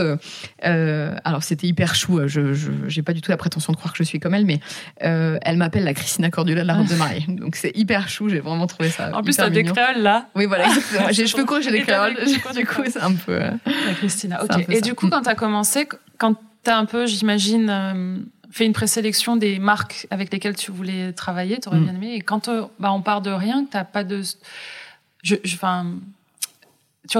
Speaker 2: euh, alors c'était hyper chou, euh, je je- j'ai pas du tout la prétention de croire que je suis comme elle, mais euh, elle m'appelle la Christina Cordula de la robe de mariée. Donc c'est hyper chou, j'ai vraiment trouvé ça.
Speaker 1: En plus, t'as des
Speaker 2: mignon.
Speaker 1: créoles là.
Speaker 2: Oui, voilà, exactement. J'ai les cheveux courts, créoles.
Speaker 1: des cheveux courts,
Speaker 2: Du coup, c'est un peu. euh,
Speaker 1: La Christina, ok.
Speaker 2: peu
Speaker 1: Et
Speaker 2: ça.
Speaker 1: du coup, quand tu as commencé, quand tu as un peu, j'imagine, euh, fait une présélection des marques avec lesquelles tu voulais travailler, tu aurais
Speaker 2: Mm.
Speaker 1: bien aimé. Et quand euh, bah, on part de rien, que tu pas de. Je, tu vois,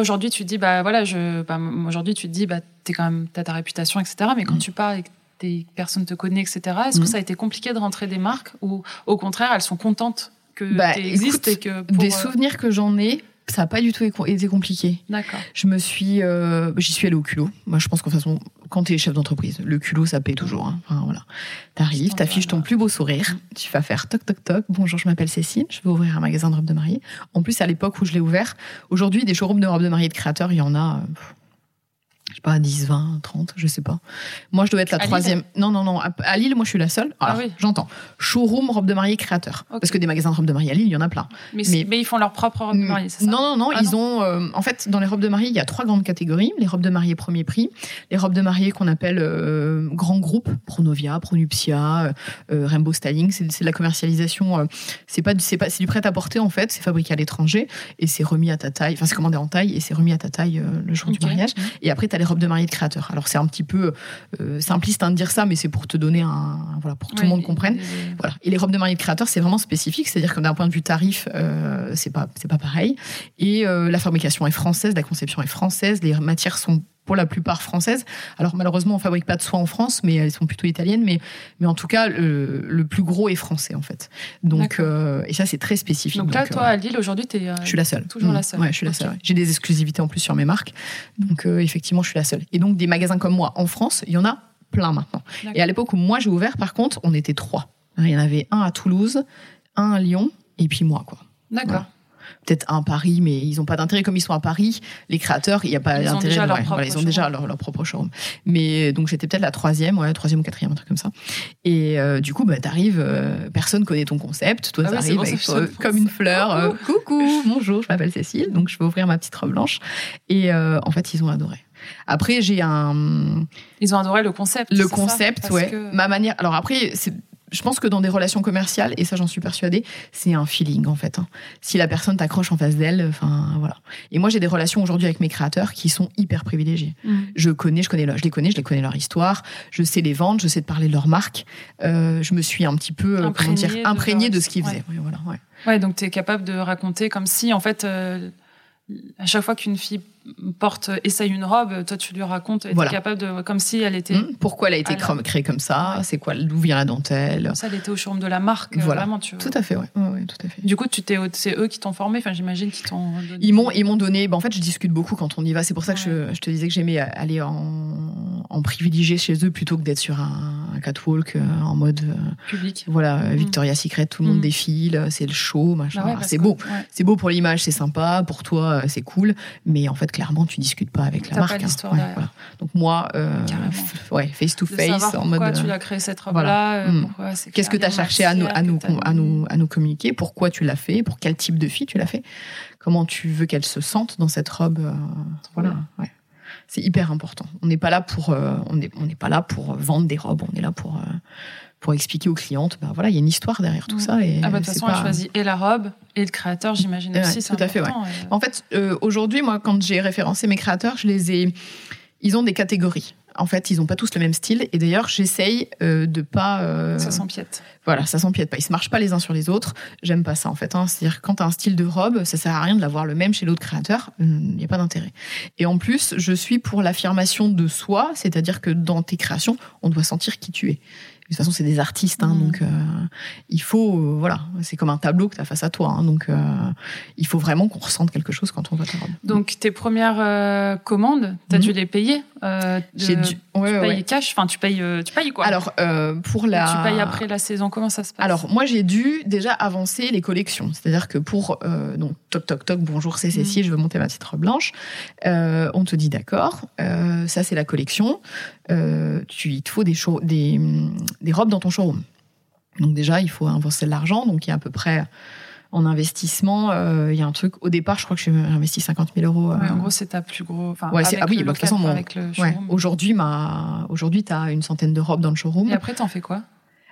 Speaker 1: aujourd'hui, tu te dis, bah voilà, je, bah, aujourd'hui, tu te dis, bah, t'es quand même, t'as ta réputation, etc. Mais quand
Speaker 2: Mm.
Speaker 1: tu pars et que des personnes te connaissent, etc., est-ce
Speaker 2: Mm.
Speaker 1: que ça a été compliqué de rentrer des marques ou au contraire, elles sont contentes que
Speaker 2: Bah,
Speaker 1: tu existes et que. pour,
Speaker 2: Des
Speaker 1: euh,
Speaker 2: souvenirs que j'en ai, ça n'a pas du tout été compliqué.
Speaker 1: D'accord.
Speaker 2: Je me suis, euh, j'y suis allée au culot. Moi, je pense qu'en façon, quand tu es chef d'entreprise, le culot, ça paie toujours. hein. Enfin, voilà. T'arrives, t'affiches ton plus beau sourire, tu vas faire toc toc toc. Bonjour, je m'appelle Cécile, je veux ouvrir un magasin de robes de mariée. En plus, à l'époque où je l'ai ouvert, aujourd'hui, des showrooms de robes de mariée de créateurs, il y en a. euh, je sais pas, 10, 20, 30, je sais pas. Moi, je dois être la
Speaker 1: À Lille
Speaker 2: troisième. Non, non, non. À, Lille, moi, je suis la seule.
Speaker 1: Ah oui.
Speaker 2: j'entends. Showroom robe de mariée créateur. Parce que des magasins de robes de mariée à Lille, il y en a plein.
Speaker 1: Mais,
Speaker 2: Mais-
Speaker 1: mais, ils font leur propre robe de mariée, c'est ça
Speaker 2: Non, non, non,
Speaker 1: Ah
Speaker 2: ils
Speaker 1: non
Speaker 2: ont. euh, en fait, dans les robes de mariée, il y a trois grandes catégories les robes de mariée premier prix, les robes de mariée qu'on appelle euh, grands groupes, Pronovia, Pronuptia, euh, Rainbow Styling. C'est de la commercialisation. euh, c'est pas, pas, du prêt à porter en fait. C'est fabriqué à l'étranger et c'est remis à ta taille. Enfin, c'est commandé en taille et c'est remis à ta taille euh, le jour du mariage. Et après, les robes de mariée de créateurs. Alors, c'est un petit peu euh, simpliste hein, de dire ça, mais c'est pour te donner un. Voilà, pour que tout le monde comprenne. Voilà. Et les robes de mariée de créateurs, c'est vraiment spécifique, c'est-à-dire que d'un point de vue tarif, euh, c'est pas c'est pas pareil. Et euh, la fabrication est française, la conception est française, les matières sont pour la plupart françaises. Alors malheureusement, on fabrique pas de soie en France, mais elles sont plutôt italiennes. Mais mais en tout cas, le, le plus gros est français en fait. Donc euh, et ça c'est très spécifique.
Speaker 1: Donc là,
Speaker 2: Donc,
Speaker 1: toi,
Speaker 2: euh,
Speaker 1: à Lille, aujourd'hui, tu es.
Speaker 2: je suis la seule.
Speaker 1: Toujours
Speaker 2: Mm.
Speaker 1: la seule.
Speaker 2: Ouais, je suis la seule. ouais. J'ai des exclusivités en plus sur mes marques. Donc, euh, effectivement, je suis la seule. Et donc, des magasins comme moi en France, il y en a plein maintenant. Et à l'époque où moi j'ai ouvert, par contre, on était trois. Il y en avait un à Toulouse, un à Lyon et puis moi, quoi.
Speaker 1: D'accord.
Speaker 2: Voilà. Peut-être un Paris, mais ils n'ont pas d'intérêt. Comme ils sont à Paris, les créateurs, il n'y a pas d'intérêt. ouais, voilà, ils ont déjà leur, leur propre showroom. Mais donc j'étais peut-être la troisième, ouais, troisième ou quatrième, un truc comme ça. Et euh, du coup, bah, t'arrives, euh, personne connaît ton concept. Toi,
Speaker 1: Ah
Speaker 2: t'arrives
Speaker 1: bon,
Speaker 2: avec
Speaker 1: ça,
Speaker 2: comme une fleur. euh, coucou, bonjour, je m'appelle Cécile. Donc je vais ouvrir ma petite robe blanche. Et euh, en fait, ils ont adoré. Après, j'ai un,
Speaker 1: Ils ont adoré le concept.
Speaker 2: le
Speaker 1: ça?
Speaker 2: concept,
Speaker 1: Parce
Speaker 2: ouais.
Speaker 1: que-
Speaker 2: Ma manière. Alors après, c'est. Je pense que dans des relations commerciales, et ça j'en suis persuadée, c'est un feeling en fait. hein. Si la personne t'accroche en face d'elle, enfin voilà. Et moi j'ai des relations aujourd'hui avec mes créateurs qui sont hyper privilégiées.
Speaker 1: Mm.
Speaker 2: Je connais, je connais, je les connais, je les connais leur histoire, je sais les vendre, je sais de parler de leur marque. Euh, je me suis un petit peu, euh, comment dire,
Speaker 1: Imprégnée de
Speaker 2: imprégnée
Speaker 1: leur-
Speaker 2: de ce qu'ils
Speaker 1: ouais.
Speaker 2: faisaient. Oui, voilà, ouais.
Speaker 1: Ouais, donc tu es capable de raconter comme si, en fait, euh, à chaque fois qu'une fille porte, essaye une robe, toi tu lui racontes,
Speaker 2: Voilà.
Speaker 1: t'es capable de, comme si elle était,
Speaker 2: Hum, Pourquoi elle a été créée comme ça? C'est quoi? D'où vient la dentelle?
Speaker 1: Ça, elle était au showroom de la marque,
Speaker 2: Voilà.
Speaker 1: vraiment, tu.
Speaker 2: Tout à fait, ouais, ouais, ouais, tout à fait.
Speaker 1: Du coup, tu t'es, c'est eux qui t'ont formé, enfin, j'imagine qu'ils t'ont donné.
Speaker 2: Ils m'ont, ils m'ont donné. bah, en fait, je discute beaucoup quand on y va. C'est pour ça que je, je te disais que j'aimais aller en, en privilégié chez eux plutôt que d'être sur un, un catwalk euh, en mode euh,
Speaker 1: public.
Speaker 2: voilà euh, Victoria's Secret, tout le monde
Speaker 1: Mm.
Speaker 2: défile, c'est le show, machin.
Speaker 1: Bah
Speaker 2: c'est beau, c'est beau pour l'image, c'est sympa. Pour toi, euh, c'est cool. Mais en fait, clairement, tu discutes pas avec la marque.
Speaker 1: pas
Speaker 2: hein. Ouais, voilà. Donc moi, euh, ouais, face to
Speaker 1: De
Speaker 2: face,
Speaker 1: savoir
Speaker 2: en mode.
Speaker 1: pourquoi tu
Speaker 2: euh,
Speaker 1: l'as créé cette robe-là, euh,
Speaker 2: Mm.
Speaker 1: c'est
Speaker 2: Qu'est-ce que tu as cherché à nous,
Speaker 1: matière
Speaker 2: à, nous,
Speaker 1: que t'as
Speaker 2: à,
Speaker 1: mis.
Speaker 2: nous, à nous communiquer? Pourquoi tu l'as fait? Pour quel type de fille tu l'as fait? Comment tu veux qu'elle se sente dans cette robe euh, Voilà. ouais. C'est hyper important. On n'est pas là pour, euh, on n'est on n'est pas là pour vendre des robes. On est là pour, pour expliquer aux clientes. Ben voilà, il y a une histoire derrière tout ça. Et
Speaker 1: Ah bah de toute façon,
Speaker 2: pas-
Speaker 1: elle choisit et la robe et le créateur, j'imagine
Speaker 2: Ouais,
Speaker 1: aussi.
Speaker 2: tout à fait, ouais.
Speaker 1: important, et-
Speaker 2: En fait, euh, aujourd'hui, moi, quand j'ai référencé mes créateurs, je les ai. Ils ont des catégories. En fait, ils n'ont pas tous le même style. Et d'ailleurs, j'essaye euh, de pas. euh,
Speaker 1: Ça s'empiète.
Speaker 2: Voilà, ça s'empiète pas. Ils se marchent pas les uns sur les autres. J'aime pas ça, en fait. hein. C'est-à-dire, quand tu as un style de robe, ça sert à rien de l'avoir le même chez l'autre créateur. Il n'y a pas d'intérêt. Et en plus, je suis pour l'affirmation de soi, c'est-à-dire que dans tes créations, on doit sentir qui tu es. De toute façon, c'est des artistes, hein,
Speaker 1: Mhm.
Speaker 2: donc euh, il faut, euh, voilà, c'est comme un tableau que tu as face à toi. hein, donc, euh, il faut vraiment qu'on ressente quelque chose quand on voit ta robe.
Speaker 1: Donc tes premières commandes, t'as
Speaker 2: Mhm.
Speaker 1: dû les payer de-
Speaker 2: J'ai dû. Ouais,
Speaker 1: Tu
Speaker 2: ouais,
Speaker 1: payes
Speaker 2: ouais.
Speaker 1: cash, enfin tu payes, tu payes quoi?
Speaker 2: Alors, pour
Speaker 1: Ou
Speaker 2: la.
Speaker 1: Tu payes après la saison, comment ça se passe?
Speaker 2: Alors, moi, j'ai dû déjà avancer les collections. C'est-à-dire que pour. donc, toc, toc, toc, bonjour, c'est Cécile, je veux monter ma petite robe blanche. On te dit d'accord, ça, c'est la collection. Tu, il te faut des, show- des, des robes dans ton showroom. Donc, déjà, il faut investir de l'argent. Donc, il y a à peu près. En investissement, euh, il y a un truc. Au départ, je crois que j'ai investi 50 000 euros. euh,
Speaker 1: Ouais, En gros, c'est ta plus gros. Enfin,
Speaker 2: Ouais, ah oui, bah, de toute façon, mon- ouais. Aujourd'hui, ma... Aujourd'hui, tu as une centaine de robes dans le showroom.
Speaker 1: Et après, t'en fais quoi?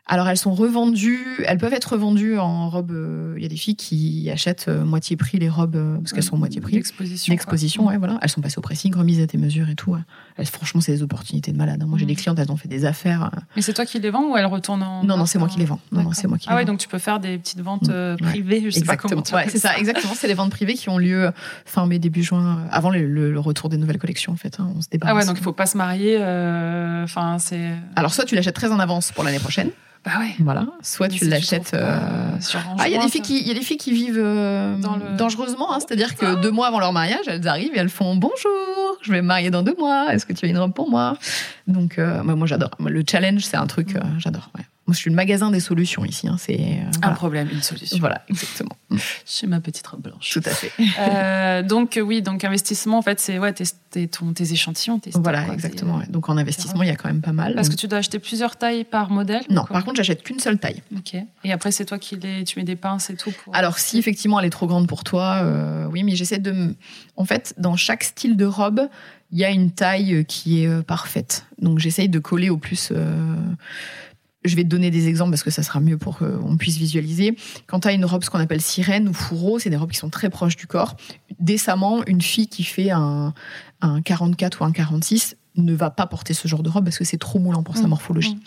Speaker 2: Alors elles sont revendues, elles peuvent être revendues en robes. euh, Il y a des filles qui achètent euh, moitié prix les robes euh, parce qu'elles sont moitié prix.
Speaker 1: L'exposition.
Speaker 2: L'exposition, ouais, voilà. Elles sont passées au pressing, remises à tes mesures et tout. ouais. Elles, franchement, c'est des opportunités de malade. hein. Moi, j'ai
Speaker 1: Mhm.
Speaker 2: des clientes, elles ont fait des affaires. euh.
Speaker 1: Mais c'est toi qui les vends ou elles retournent en.
Speaker 2: Non, non, c'est moi qui les vends. Non, c'est moi qui
Speaker 1: Ah ouais,
Speaker 2: vends.
Speaker 1: donc tu peux faire des petites ventes euh, privées, je sais pas
Speaker 2: Exactement.
Speaker 1: comment
Speaker 2: c'est ça, exactement. C'est les ventes privées qui ont lieu fin mai, début juin, euh, avant le, le- le retour des nouvelles collections, en fait. hein. On se débarrasse.
Speaker 1: Ah ouais, donc il faut pas se marier. euh, Enfin, c'est.
Speaker 2: Alors, soit tu l'achètes très en avance pour l'année prochaine,
Speaker 1: Bah ouais.
Speaker 2: voilà. Soit tu l'achètes. euh,
Speaker 1: sur
Speaker 2: Ah, il y a des filles qui, il y a des filles qui vivent euh,
Speaker 1: Dans le-
Speaker 2: dangereusement, hein, c'est-à-dire que deux mois avant leur mariage, elles arrivent et elles font bonjour, je vais me marier dans deux mois, est-ce que tu as une robe pour moi? Donc, euh, moi, moi, j'adore. Le challenge, c'est un truc, euh, j'adore. ouais. Moi, je suis le magasin des solutions ici. hein, c'est euh,
Speaker 1: Un
Speaker 2: voilà.
Speaker 1: problème, une solution.
Speaker 2: Voilà, exactement.
Speaker 1: Chez ma petite robe blanche.
Speaker 2: Tout à fait.
Speaker 1: Euh, donc euh, oui, donc investissement en fait c'est ouais tes, tes, ton- tes échantillons, tes stocks,
Speaker 2: Voilà,
Speaker 1: quoi,
Speaker 2: exactement. ouais. Donc, en investissement, il y a quand même pas mal.
Speaker 1: Parce que tu dois acheter plusieurs tailles par modèle.
Speaker 2: Non, par contre, j'achète qu'une seule taille.
Speaker 1: Ok. Et après c'est toi qui les, tu mets des pinces et tout. Pour...
Speaker 2: Alors, si effectivement elle est trop grande pour toi, euh, oui, mais j'essaie de. En fait, dans chaque style de robe, il y a une taille qui est parfaite. Donc, j'essaye de coller au plus. Je vais te donner des exemples parce que ça sera mieux pour qu'on puisse visualiser. Quand tu as une robe, ce qu'on appelle sirène ou fourreau, c'est des robes qui sont très proches du corps. Décemment, une fille qui fait un, un 44 ou un 46 ne va pas porter ce genre de robe parce que c'est trop moulant pour sa
Speaker 1: Mmh,
Speaker 2: morphologie.
Speaker 1: mmh.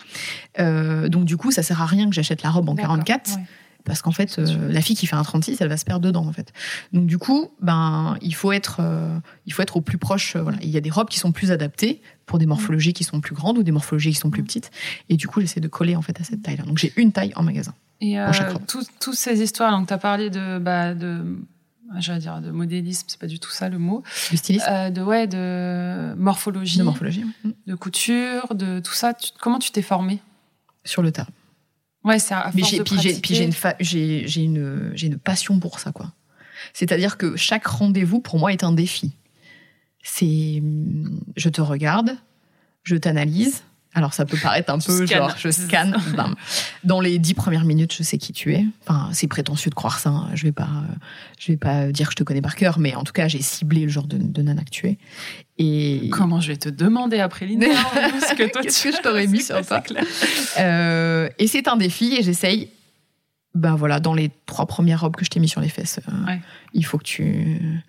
Speaker 2: Euh, donc, du coup, ça sert à rien que j'achète la robe en
Speaker 1: D'accord,
Speaker 2: 44
Speaker 1: ouais.
Speaker 2: Parce qu'en fait, euh, la fille qui fait un 36, elle va se perdre dedans, en fait. Donc, du coup, ben, il faut être, euh, il faut être au plus proche. euh, voilà. Il y a des robes qui sont plus adaptées pour des morphologies qui sont plus grandes ou des morphologies qui sont plus petites. Et du coup, j'essaie de coller, en fait, à cette taille-là. Donc, j'ai une taille en magasin.
Speaker 1: Et
Speaker 2: Pour chaque robe.
Speaker 1: tout- toutes ces histoires, donc tu as parlé de, bah, de j'allais dire de modélisme, c'est pas du tout ça le mot,
Speaker 2: Le styliste
Speaker 1: Euh, de ouais, de morphologie,
Speaker 2: de
Speaker 1: de,
Speaker 2: morphologie.
Speaker 1: couture, de tout ça. Tu- comment tu t'es formé
Speaker 2: Sur le tas.
Speaker 1: Ouais, c'est
Speaker 2: Mais j'ai, puis j'ai, puis j'ai une, fa- j'ai, j'ai une, j'ai une passion pour ça, quoi. C'est-à-dire que chaque rendez-vous, pour moi, est un défi. C'est, je te regarde, je t'analyse. Alors, ça peut paraître un peu genre, je scanne. bam. Dans les dix premières minutes, je sais qui tu es. Enfin, c'est prétentieux de croire ça. hein. Je vais pas, euh, je vais pas dire que je te connais par cœur, mais en tout cas, j'ai ciblé le genre de, de nana que tu es. Et
Speaker 1: Comment je vais te demander après l'interview ce que toi
Speaker 2: Qu'est-ce
Speaker 1: tu
Speaker 2: que je t'aurais mis sur ça. Euh, et c'est un défi et j'essaye. Ben voilà, dans les trois premières robes que je t'ai mis sur les fesses, euh,
Speaker 1: Ouais.
Speaker 2: il faut que tu.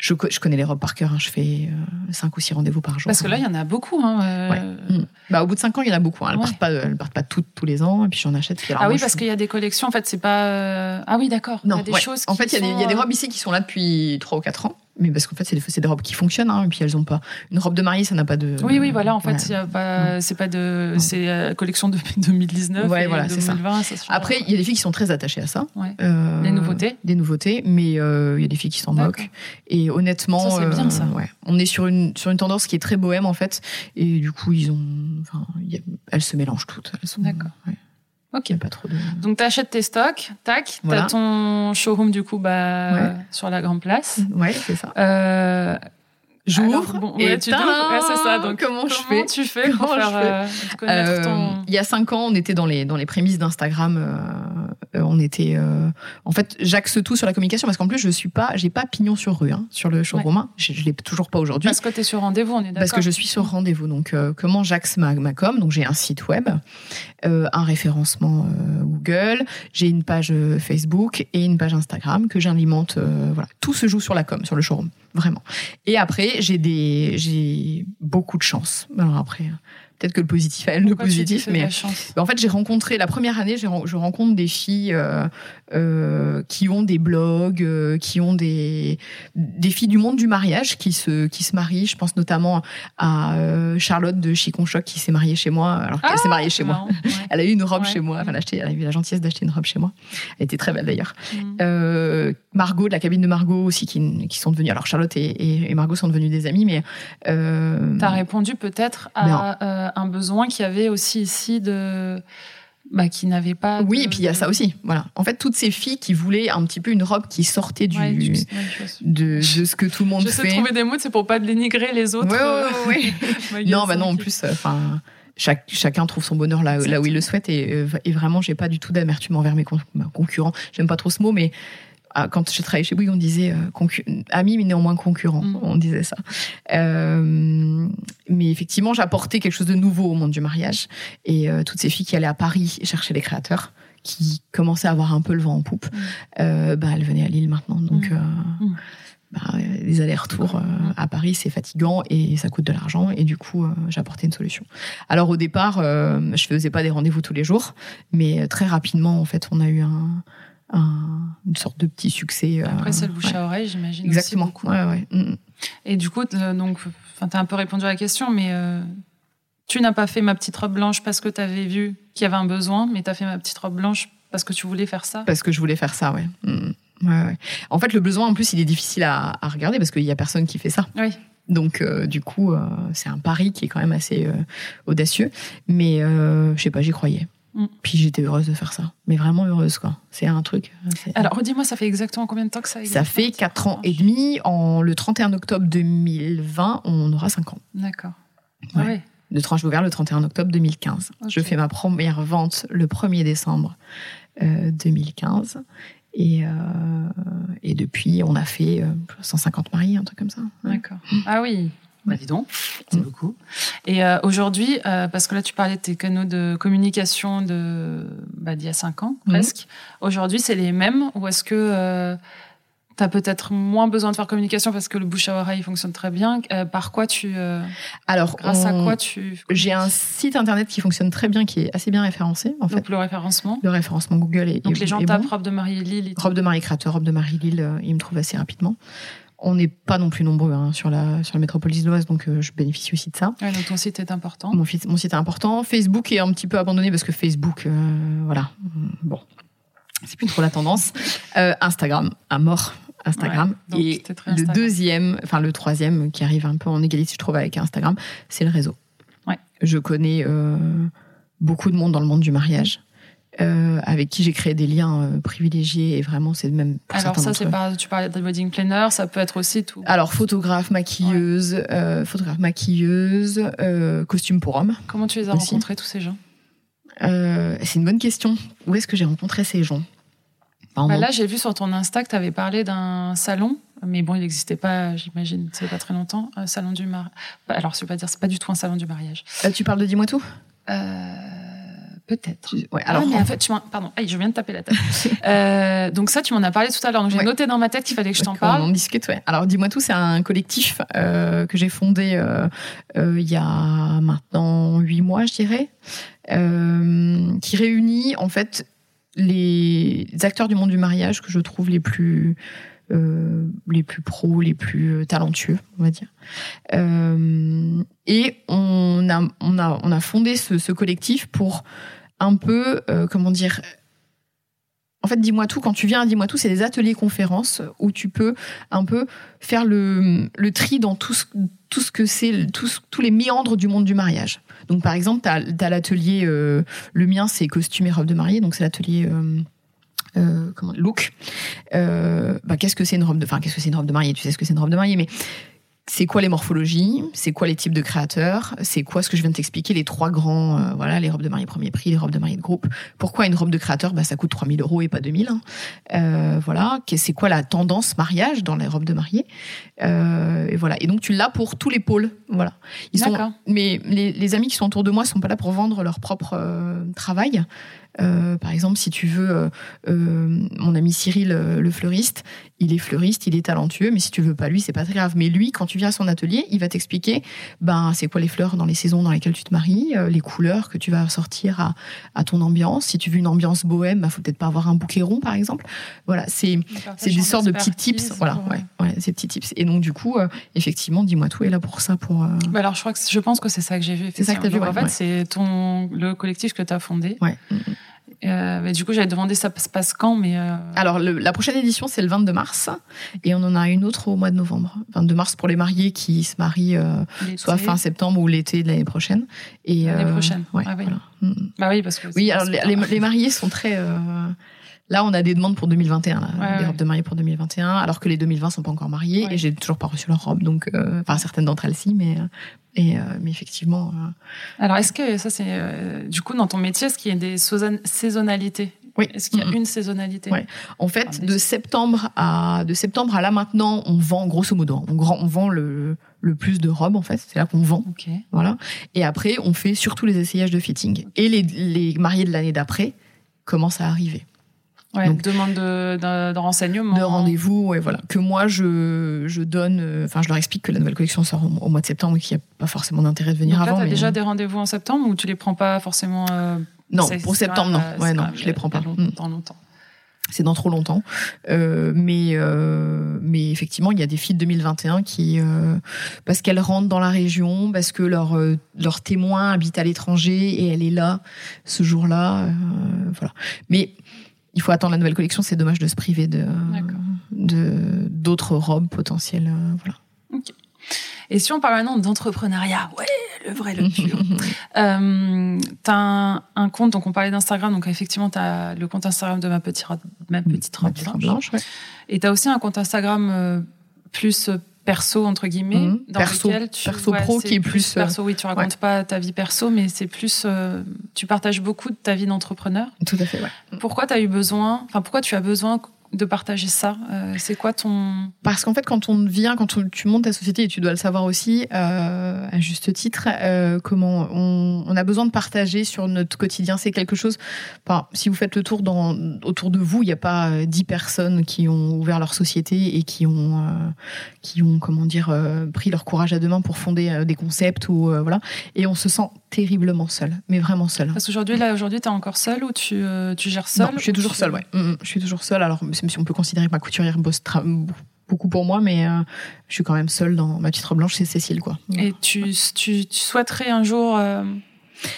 Speaker 2: Je, je connais les robes par cœur, hein, je fais euh, cinq ou six rendez-vous par jour.
Speaker 1: Parce que là, il y en a beaucoup. Hein, euh,
Speaker 2: Ouais. Mm. Bah, au bout de cinq ans, il y en a beaucoup. hein. Elles,
Speaker 1: Ouais.
Speaker 2: partent pas, elles partent pas toutes tous les ans, et puis j'en achète. puis alors
Speaker 1: Ah oui, parce qu'il y a des collections. En fait, c'est pas. euh, Ah oui, d'accord. Il y a des choses.
Speaker 2: en fait, il y,
Speaker 1: sont,
Speaker 2: y a des
Speaker 1: euh,
Speaker 2: robes ici qui sont là depuis trois ou quatre ans. Mais parce qu'en fait, c'est des, robes qui fonctionnent, hein, et puis elles ont pas. Une robe de mariée, ça n'a pas de.
Speaker 1: Oui, oui, voilà. En fait,
Speaker 2: Ouais.
Speaker 1: il y a pas. C'est pas de. C'est euh, collection depuis 2019.
Speaker 2: Ouais,
Speaker 1: et
Speaker 2: voilà, c'est ça.
Speaker 1: 2020. ça
Speaker 2: Après, il y a des filles qui sont très attachées à ça.
Speaker 1: Ouais.
Speaker 2: Euh,
Speaker 1: Des nouveautés.
Speaker 2: Des nouveautés, mais euh, il y a des filles qui s'en moquent. Et honnêtement,
Speaker 1: Ça, c'est bien, ça.
Speaker 2: ouais, on est sur une sur une tendance qui est très bohème en fait. Et du coup, ils ont, enfin, a- elles se mélangent toutes.
Speaker 1: D'accord. Ok.
Speaker 2: Pas trop de.
Speaker 1: Donc, tu achètes tes stocks, tac.
Speaker 2: Voilà.
Speaker 1: T'as ton showroom, du coup, bah,
Speaker 2: Ouais.
Speaker 1: sur la Grande Place.
Speaker 2: Ouais, c'est ça.
Speaker 1: Euh,
Speaker 2: J'ouvre
Speaker 1: bon,
Speaker 2: et
Speaker 1: ouais, tu. Ouais, c'est ça. Donc,
Speaker 2: comment je fais
Speaker 1: tu fais pour
Speaker 2: Comment je
Speaker 1: faire euh, connaître
Speaker 2: Euh,
Speaker 1: ton.
Speaker 2: Il y a cinq ans, on était dans les dans les prémices d'Instagram. euh, euh, on était, euh, en fait, j'axe tout sur la communication parce qu'en plus, je suis pas, j'ai pas pignon sur rue hein, sur le showroom. Je, je l'ai toujours pas aujourd'hui.
Speaker 1: Parce que tu es sur rendez-vous, on est d'accord.
Speaker 2: Parce que je suis sur rendez-vous. Donc, euh, comment j'axe ma, ma com Donc, j'ai un site web, euh, un référencement euh, Google, j'ai une page euh, Facebook et une page Instagram que j'alimente. euh, voilà, tout se joue sur la com, sur le showroom, vraiment. Et après, j'ai des, j'ai beaucoup de chance. Alors après, peut-être que le positif a elle le
Speaker 1: Pourquoi tu
Speaker 2: positif, mais en fait, j'ai rencontré la première année, je rencontre des filles euh, euh, qui ont des blogs, euh, qui ont des des filles du monde du mariage qui se qui se marient. Je pense notamment à Charlotte de Chiconchoc qui s'est mariée chez moi, alors qu'elle
Speaker 1: Ah,
Speaker 2: s'est mariée chez moi.
Speaker 1: ouais.
Speaker 2: Elle a eu une robe
Speaker 1: Ouais.
Speaker 2: chez moi. Enfin, elle a, acheté- elle a eu la gentillesse d'acheter une robe chez moi. Elle était très belle d'ailleurs.
Speaker 1: Mm.
Speaker 2: Margot de la cabine de Margot aussi qui, qui sont devenues. Alors Charlotte et, et- et Margot sont devenues des amies, mais euh,
Speaker 1: T'as répondu peut-être à un besoin qu'il y avait aussi ici de. Bah, qui n'avait pas.
Speaker 2: oui,
Speaker 1: de-
Speaker 2: et puis il y a ça aussi. Voilà. En fait, toutes ces filles qui voulaient un petit peu une robe qui sortait du
Speaker 1: Ouais, du- ouais, je sais.
Speaker 2: de, de ce que tout le monde
Speaker 1: J'essaie de
Speaker 2: fait.
Speaker 1: trouver des mots, c'est pour pas dénigrer les autres.
Speaker 2: Ouais,
Speaker 1: euh,
Speaker 2: ouais,
Speaker 1: magasins
Speaker 2: non, bah non, en plus, enfin, chaque, chacun trouve son bonheur là, là où il le souhaite. Et, euh, et vraiment, j'ai pas du tout d'amertume envers mes con- mes concurrents. J'aime pas trop ce mot, mais quand j'ai travaillé chez Bouygues, on disait euh, amis, mais néanmoins concurrents.
Speaker 1: Mm.
Speaker 2: On disait ça. Euh, mais effectivement, j'apportais quelque chose de nouveau au monde du mariage. Et euh, toutes ces filles qui allaient à Paris chercher les créateurs, qui commençaient à avoir un peu le vent en poupe,
Speaker 1: Mm.
Speaker 2: euh, bah, elles venaient à Lille maintenant. Donc, euh,
Speaker 1: Mm.
Speaker 2: bah, les allers-retours euh, à Paris, c'est fatigant et ça coûte de l'argent. Et du coup, euh, j'apportais une solution. Alors au départ, euh, je faisais pas des rendez-vous tous les jours, mais très rapidement, en fait, on a eu un, un- une sorte de petit succès. euh,
Speaker 1: Après, c'est le bouche
Speaker 2: ouais.
Speaker 1: à oreille, j'imagine.
Speaker 2: Exactement.
Speaker 1: Aussi beaucoup.
Speaker 2: Ouais, ouais. Mm, mm.
Speaker 1: Et du coup, euh, donc, enfin, t'as un peu répondu à la question, mais euh, tu n'as pas fait ma petite robe blanche parce que tu avais vu qu'il y avait un besoin, mais tu as fait ma petite robe blanche parce que tu voulais faire ça?
Speaker 2: Parce que je voulais faire ça, ouais. Mm. Ouais, ouais. En fait, le besoin, en plus, il est difficile à, à regarder parce qu'il y a personne qui fait ça.
Speaker 1: Oui.
Speaker 2: Donc, euh, du coup, euh, c'est un pari qui est quand même assez euh, audacieux. Mais je sais pas, j'y croyais.
Speaker 1: Mm.
Speaker 2: Puis j'étais heureuse de faire ça. Mais vraiment heureuse, quoi. C'est un truc. c'est-
Speaker 1: Alors, redis-moi, ça fait exactement combien de temps que ça existe
Speaker 2: ça fait 4 ans et demi. En, le 31 octobre 2020, on aura 5 ans.
Speaker 1: D'accord.
Speaker 2: Ouais.
Speaker 1: Ah ouais.
Speaker 2: De tranche ouvert le 31 octobre 2015.
Speaker 1: Ok.
Speaker 2: Je fais ma première vente le 1er décembre euh, 2015. Et, euh, et depuis, on a fait euh, 150 mariés, un truc comme ça. Ouais.
Speaker 1: D'accord. Ah oui. Bah dis donc, c'est
Speaker 2: Mm.
Speaker 1: beaucoup. Et euh, aujourd'hui, euh, parce que là tu parlais de tes canaux de communication de bah, d'il y a cinq ans
Speaker 2: Mhm.
Speaker 1: presque. Aujourd'hui, c'est les mêmes ou est-ce que tu as peut-être moins besoin de faire communication parce que le bouche à oreille fonctionne très bien? Euh, Par quoi tu, euh,
Speaker 2: Alors,
Speaker 1: grâce à quoi tu
Speaker 2: J'ai un site internet qui fonctionne très bien, qui est assez bien référencé, en fait.
Speaker 1: donc le référencement?
Speaker 2: Le référencement Google est,
Speaker 1: Donc
Speaker 2: est-
Speaker 1: les gens tapent
Speaker 2: bon.
Speaker 1: robe de mariée Lille. et tout.
Speaker 2: Robe de Marie Créateur, robe de Marie Lille, euh, ils me trouvent assez rapidement. On n'est pas non plus nombreux hein, sur, la, sur la métropole lilloise, donc euh, je bénéficie aussi de ça.
Speaker 1: Ouais, donc ton site est important.
Speaker 2: Mon, site est important. Facebook est un petit peu abandonné parce que Facebook, euh, voilà, bon, c'est plus trop la tendance. Euh, Instagram, à mort. Instagram.
Speaker 1: Ouais,
Speaker 2: et le
Speaker 1: Instagram.
Speaker 2: deuxième, enfin le troisième qui arrive un peu en égalité, je trouve, avec Instagram, c'est le réseau.
Speaker 1: Ouais.
Speaker 2: Je connais beaucoup de monde dans le monde du mariage. Euh, avec qui j'ai créé des liens euh, privilégiés et vraiment c'est même pour
Speaker 1: Alors ça, c'est pas, tu parlais de wedding planner, ça peut être aussi tout.
Speaker 2: Alors photographe, maquilleuse, euh, photographe, maquilleuse, costume pour homme.
Speaker 1: Comment tu les as
Speaker 2: Aussi.
Speaker 1: rencontrés, tous ces gens
Speaker 2: c'est une bonne question. Où est-ce que j'ai rencontré ces gens?
Speaker 1: Bah Là, j'ai vu sur ton Insta que tu avais parlé d'un salon, mais bon, il n'existait pas, j'imagine, c'est pas très longtemps, un salon du mariage. Alors, je vais pas dire, c'est pas du tout un salon du mariage.
Speaker 2: Tu parles de dis-moi tout?
Speaker 1: Euh, Peut-être.
Speaker 2: Ouais,
Speaker 1: Alors,
Speaker 2: alors
Speaker 1: mais en fait, tu m'en- pardon, Aïe, je viens de taper la tête. Euh, donc ça, tu m'en as parlé tout à l'heure. Donc j'ai
Speaker 2: Ouais.
Speaker 1: noté dans ma tête qu'il fallait que je t'en
Speaker 2: D'accord, On
Speaker 1: parle.
Speaker 2: en discute, ouais. Alors, dis-moi tout, c'est un collectif euh, que j'ai fondé euh, il y a maintenant huit mois, je dirais, qui réunit en fait les acteurs du monde du mariage que je trouve les plus euh, les plus pros, les plus talentueux, on va dire. Euh, et on a, on a, on a fondé ce, ce collectif pour un peu, euh, comment dire, en fait, dis-moi tout, quand tu viens à Dis-moi tout, c'est des ateliers conférences où tu peux un peu faire le, le tri dans tout ce, tout ce que c'est, tous les méandres du monde du mariage. Donc, par exemple, tu as, l'atelier, euh, le mien, c'est costume et robe de mariée, donc c'est l'atelier. euh, comment look bah, qu'est-ce que c'est une robe de enfin qu'est-ce que c'est une robe de mariée? Tu sais ce que c'est une robe de mariée mais c'est quoi les morphologies? C'est quoi les types de créateurs? C'est quoi ce que je viens de t'expliquer? Les trois grands, euh, voilà, les robes de mariée premier prix, les robes de mariée de groupe. Pourquoi une robe de créateur bah, Ça coûte 3000 euros et pas 2000. Hein? Euh, voilà. C'est quoi la tendance mariage dans les robes de mariée? Euh, Et voilà. Et donc tu l'as pour tous les pôles. Voilà. Ils sont,
Speaker 1: D'accord.
Speaker 2: mais les, les amis qui sont autour de moi sont pas là pour vendre leur propre euh, travail. Euh, par exemple, si tu veux, euh, euh, mon ami Cyril, le fleuriste, il est fleuriste, il est talentueux, mais si tu veux pas lui, c'est pas très grave. Mais lui, quand tu viens à son atelier, il va t'expliquer, ben, c'est quoi les fleurs dans les saisons dans lesquelles tu te maries, les couleurs que tu vas sortir à, à ton ambiance. Si tu veux une ambiance bohème, bah, faut peut-être pas avoir un bouquet rond, par exemple. Voilà, c'est, c'est des sortes de petits tips. Voilà, ouais, ouais, ces petits tips. Et donc, du coup, euh, effectivement, dis-moi tout est là pour ça, pour. euh,
Speaker 1: Bah alors, je crois que je pense que c'est ça que j'ai vu.
Speaker 2: C'est ça que t'as vu,
Speaker 1: effectivement. Donc,
Speaker 2: ouais,
Speaker 1: En fait, c'est ton le collectif que tu as fondé.
Speaker 2: ouais.
Speaker 1: Euh, mais du coup, j'avais demandé ça se passe quand, mais euh,
Speaker 2: Alors, le- la prochaine édition, c'est le 22 mars. Et on en a une autre au mois de novembre. 22 mars pour les mariés qui se marient euh, soit fin septembre ou l'été de l'année prochaine. Et,
Speaker 1: L'année prochaine.
Speaker 2: Ouais,
Speaker 1: Ah oui.
Speaker 2: voilà. Mm.
Speaker 1: Bah oui, parce que
Speaker 2: Oui, alors les mariés sont très. Là, on a des demandes pour 2021, là,
Speaker 1: Ouais,
Speaker 2: des robes de mariée pour 2021, alors que les 2020 sont pas encore mariés
Speaker 1: Ouais.
Speaker 2: et j'ai toujours pas reçu leur robe. Donc, euh, enfin, certaines d'entre elles, si, mais, euh, et, euh, mais effectivement. euh,
Speaker 1: Alors, est-ce que ça, c'est du coup dans ton métier, est-ce qu'il y a des saison- saisonnalités?
Speaker 2: Oui.
Speaker 1: Est-ce qu'il y a une saisonnalité?
Speaker 2: Ouais. En fait, de septembre à de septembre à là maintenant, on vend grosso modo, hein, on, vend le, le plus de robes en fait. C'est là qu'on vend,
Speaker 1: Ok.
Speaker 2: voilà. Et après, on fait surtout les essayages de fitting. Et les, les mariés de l'année d'après commencent à arriver.
Speaker 1: Ouais,
Speaker 2: Donc-
Speaker 1: demande de, de, de renseignements.
Speaker 2: de rendez-vous, ouais, voilà. Que moi je, je donne, euh, enfin je leur explique que la nouvelle collection sort au, au mois de septembre et qu'il n'y a pas forcément d'intérêt de venir
Speaker 1: Donc là,
Speaker 2: avant.
Speaker 1: t'as
Speaker 2: mais-
Speaker 1: déjà des rendez-vous en septembre ou tu les prends pas forcément euh,
Speaker 2: Non, pour septembre non, ouais non, je les prends pas.
Speaker 1: dans
Speaker 2: Mm.
Speaker 1: longtemps, longtemps.
Speaker 2: C'est dans trop longtemps, Euh, mais euh, mais effectivement il y a des filles de 2021 qui parce qu'elles rentrent dans la région, parce que leur leur témoin habite à l'étranger et elle est là ce jour-là, voilà. Mais il faut attendre la nouvelle collection, c'est dommage de se priver de d'autres robes potentielles, euh, voilà.
Speaker 1: Et si on parle maintenant d'entrepreneuriat, ouais, le vrai, le pur. euh, t'as un, un compte, donc on parlait d'Instagram, donc effectivement, t'as le compte Instagram de ma petite robe, ma petite robe
Speaker 2: Ma petite robe
Speaker 1: blanche.
Speaker 2: blanche, ouais.
Speaker 1: Et t'as aussi un compte Instagram euh, plus euh, perso, entre guillemets,
Speaker 2: Mhm.
Speaker 1: dans
Speaker 2: Perso.
Speaker 1: lequel tu,
Speaker 2: Perso pro qui est plus, euh,
Speaker 1: Perso, oui, tu racontes pas ta vie perso, mais c'est plus. euh, tu partages beaucoup de ta vie d'entrepreneur.
Speaker 2: Tout à fait, ouais.
Speaker 1: Pourquoi tu as eu besoin, enfin, pourquoi tu as besoin de partager ça Euh, C'est quoi ton.
Speaker 2: Parce qu'en fait, quand on vient, quand on- tu montes ta société, et tu dois le savoir aussi, euh, à juste titre, euh, comment on, on a besoin de partager sur notre quotidien. C'est quelque chose. Enfin, si vous faites le tour dans, autour de vous, il n'y a pas dix personnes qui ont ouvert leur société et qui ont, qui ont, comment dire, pris leur courage à deux mains pour fonder des concepts ou voilà. Et on se sent terriblement seul, mais vraiment seul.
Speaker 1: Parce qu'aujourd'hui, là, aujourd'hui, tu es encore seule ou tu, tu gères seule
Speaker 2: Non, je suis
Speaker 1: ou
Speaker 2: toujours
Speaker 1: tu-
Speaker 2: seule, ouais. Mm, mm, je suis toujours seule. Alors, même si on peut considérer que ma couturière bosse beaucoup pour moi, mais euh, je suis quand même seule dans ma petite robe blanche, c'est Cécile, quoi.
Speaker 1: Et tu, tu, tu souhaiterais un jour euh,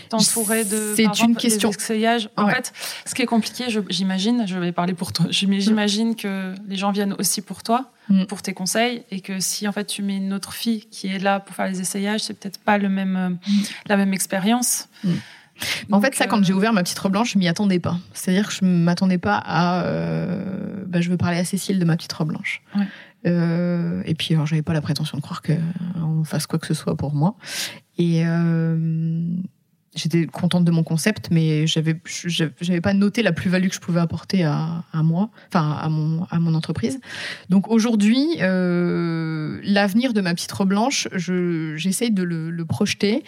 Speaker 1: t'entourer de.
Speaker 2: C'est une
Speaker 1: exemple, des
Speaker 2: question.
Speaker 1: essayages En
Speaker 2: Ouais.
Speaker 1: fait, ce qui est compliqué, je- j'imagine, je vais parler pour toi, mais j'imagine que les gens viennent aussi pour toi,
Speaker 2: Mm.
Speaker 1: pour tes conseils, et que si en fait tu mets une autre fille qui est là pour faire les essayages, c'est peut-être pas le même, euh, la même expérience.
Speaker 2: Mm. En fait, ça, quand j'ai ouvert ma petite robe blanche, je m'y attendais pas. C'est-à-dire que je m'attendais pas à. bah, je veux parler à Cécile de ma petite robe blanche.
Speaker 1: Ouais.
Speaker 2: Euh, et puis, alors, j'avais pas la prétention de croire qu'on fasse quoi que ce soit pour moi. Et euh, j'étais contente de mon concept, mais j'avais, j'avais pas noté la plus-value que je pouvais apporter à, à moi, enfin à mon, à mon entreprise. Donc aujourd'hui, euh, l'avenir de ma petite robe blanche, je, j'essaye de le, le projeter,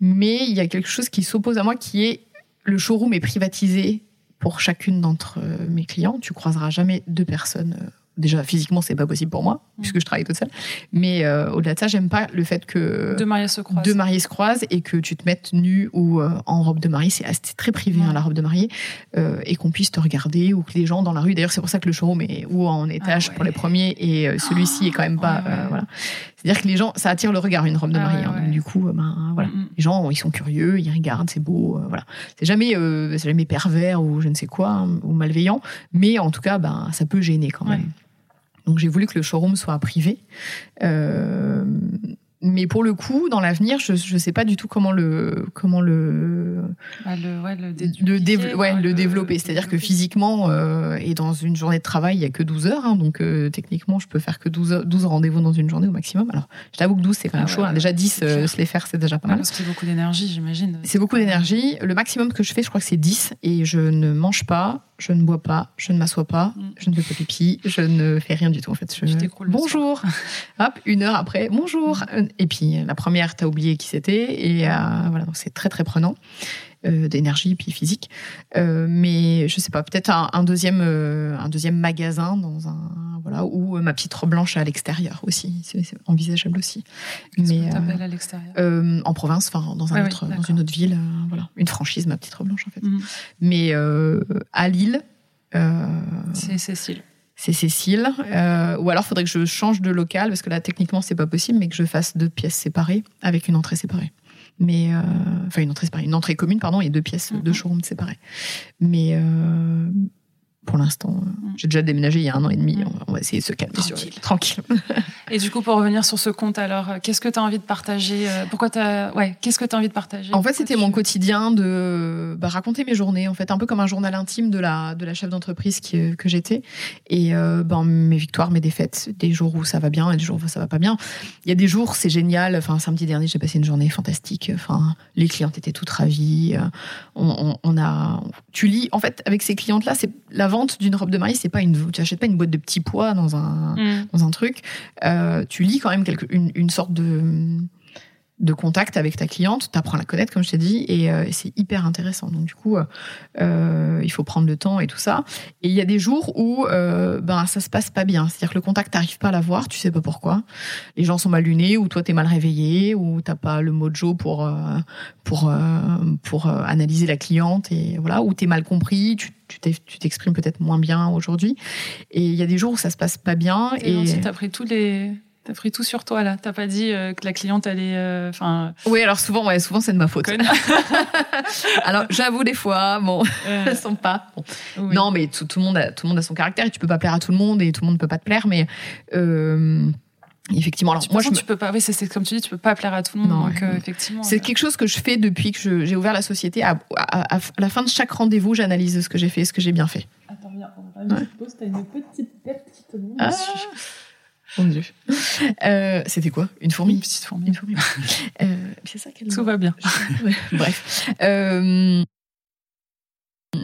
Speaker 2: mais il y a quelque chose qui s'oppose à moi, qui est le showroom est privatisé pour chacune d'entre mes clients. Tu croiseras jamais deux personnes déjà physiquement c'est pas possible pour moi puisque je travaille toute seule. Mais euh, au-delà de ça j'aime pas le fait que
Speaker 1: deux mariés se croisent
Speaker 2: deux mariés se croisent et que tu te mettes nu ou euh, en robe de mariée. C'est très privé hein, la robe de mariée. Euh, et qu'on puisse te regarder ou que les gens dans la rue d'ailleurs c'est pour ça que le showroom est ou en étage
Speaker 1: Ah ouais.
Speaker 2: pour les premiers et celui-ci est quand même pas
Speaker 1: Ouais, ouais.
Speaker 2: voilà. C'est-à-dire que les gens ça attire le regard une robe de
Speaker 1: Ah
Speaker 2: mariée
Speaker 1: ouais,
Speaker 2: hein. Donc, du coup ben voilà.
Speaker 1: Mm, mm.
Speaker 2: les gens ils sont curieux ils regardent c'est beau voilà. C'est jamais c'est jamais pervers ou je ne sais quoi hein, ou malveillant. Mais en tout cas ben ça peut gêner quand même donc j'ai voulu que le showroom soit privé. Euh, mais pour le coup, dans l'avenir, je ne sais pas du tout comment le comment le
Speaker 1: Bah, le, ouais, le,
Speaker 2: le,
Speaker 1: dédupliquer,
Speaker 2: dév- ouais,
Speaker 1: quoi,
Speaker 2: le développer. C'est-à-dire que physiquement euh, et dans une journée de travail, il y a que 12 heures. hein, donc euh, techniquement, je peux faire que 12, heures- 12 rendez-vous dans une journée au maximum. Alors, je t'avoue que 12, c'est quand même
Speaker 1: Ah ouais,
Speaker 2: chaud. hein. Déjà 10,
Speaker 1: c'est
Speaker 2: euh,
Speaker 1: clair.
Speaker 2: se les faire, c'est déjà pas mal.
Speaker 1: parce que c'est beaucoup d'énergie, j'imagine.
Speaker 2: C'est beaucoup d'énergie. Le maximum que je fais, je crois que c'est 10. Et je ne mange pas, je ne bois pas, je ne m'assois pas,
Speaker 1: Mm.
Speaker 2: je ne fais pas pipi, je ne fais rien du tout. En fait, je...
Speaker 1: Le
Speaker 2: Bonjour. Hop, une heure après, bonjour. Et puis la première, t'as oublié qui c'était. Et euh, voilà, donc c'est très très prenant. Euh, d'énergie puis physique Euh, mais je sais pas peut-être un, un deuxième euh, un deuxième magasin dans un voilà ou euh, ma petite robe blanche à l'extérieur aussi c'est envisageable aussi mais
Speaker 1: à l'extérieur?
Speaker 2: en province, enfin dans, un
Speaker 1: Ouais,
Speaker 2: autre,
Speaker 1: oui,
Speaker 2: dans
Speaker 1: d'accord.
Speaker 2: une autre ville, voilà, une franchise, ma petite robe blanche en fait.
Speaker 1: Mhm.
Speaker 2: Mais à Lille,
Speaker 1: C'est Cécile.
Speaker 2: c'est Cécile. Euh, ou alors faudrait que je change de local parce que là techniquement c'est pas possible, mais que je fasse deux pièces séparées avec une entrée séparée. Mais euh, enfin une entrée une entrée commune pardon, et deux pièces,
Speaker 1: Mhm.
Speaker 2: deux showrooms séparés. Mais euh, pour l'instant, euh,
Speaker 1: Mhm.
Speaker 2: j'ai déjà déménagé il y a un an et demi.
Speaker 1: Mhm.
Speaker 2: On, va, essayer de se calmer sur
Speaker 1: Tranquille.
Speaker 2: tranquille.
Speaker 1: Et du coup, pour revenir sur ce compte, alors, euh, qu'est-ce que tu as envie de partager euh, Pourquoi ouais, qu'est-ce que tu as envie de partager
Speaker 2: En fait, c'était
Speaker 1: tu-
Speaker 2: mon quotidien de bah, raconter mes journées, en fait, un peu comme un journal intime de la, de la chef d'entreprise que j'étais. Et euh, ben, mes victoires, mes défaites, des jours où ça va bien et des jours où ça va pas bien. Il y a des jours, c'est génial. Enfin, samedi dernier, j'ai passé une journée fantastique. Enfin, les clientes étaient toutes ravies. On, on- on a, tu lis, en fait, avec ces clientes-là, c'est la vente d'une robe de mariée, c'est pas une, tu achètes pas une boîte de petits pois dans un,
Speaker 1: Mm.
Speaker 2: dans un truc, euh, tu lis quand même quelque, une, une sorte de, de contact avec ta cliente, tu apprends à la connaître, comme je t'ai dit, et, euh, et c'est hyper intéressant. Donc, du coup, euh, euh, il faut prendre le temps et tout ça. Et il y a des jours où euh, ben, ça se passe pas bien. C'est-à-dire que le contact, t'arrives pas à l'avoir, tu sais pas pourquoi. Les gens sont mal lunés, ou toi, t'es mal réveillé, ou t'as pas le mojo pour, pour, pour analyser la cliente, et voilà, ou t'es mal compris, tu tu tu t'exprimes peut-être moins bien aujourd'hui. Et il y a des jours où ça se passe pas bien.
Speaker 1: Et
Speaker 2: Et,
Speaker 1: ensuite, t'as pris tous les. T'as pris tout sur toi là. T'as pas dit euh, que la cliente allait. euh, Enfin.
Speaker 2: Oui, alors souvent, ouais, souvent c'est de ma faute. alors j'avoue des fois, bon,
Speaker 1: Euh,
Speaker 2: elles sont pas. bon.
Speaker 1: oui.
Speaker 2: Non, mais tout, tout le monde a, tout le monde a son caractère et tu peux pas plaire à tout le monde et tout le monde peut pas te plaire, mais euh, effectivement, alors
Speaker 1: Tu,
Speaker 2: moi
Speaker 1: moi,
Speaker 2: je me-
Speaker 1: tu peux pas. Oui, c'est, comme tu dis, tu peux pas plaire à tout le monde.
Speaker 2: Non,
Speaker 1: donc,
Speaker 2: ouais.
Speaker 1: euh, effectivement.
Speaker 2: c'est quelque chose que je fais depuis que j'ai ouvert la société. À, à- à- à la fin de chaque rendez-vous, j'analyse ce que j'ai fait, ce que j'ai bien fait.
Speaker 1: Attends, viens, on va faire une petite pause. T'as une petite tête qui te monte
Speaker 2: Ah.
Speaker 1: dessus.
Speaker 2: Mon Dieu. Euh, C'était quoi? Une
Speaker 1: Une
Speaker 2: fourmi
Speaker 1: petite fourmi.
Speaker 2: Une fourmi. Euh, c'est ça qu'elle
Speaker 1: Tout va bien.
Speaker 2: Bref. Euh,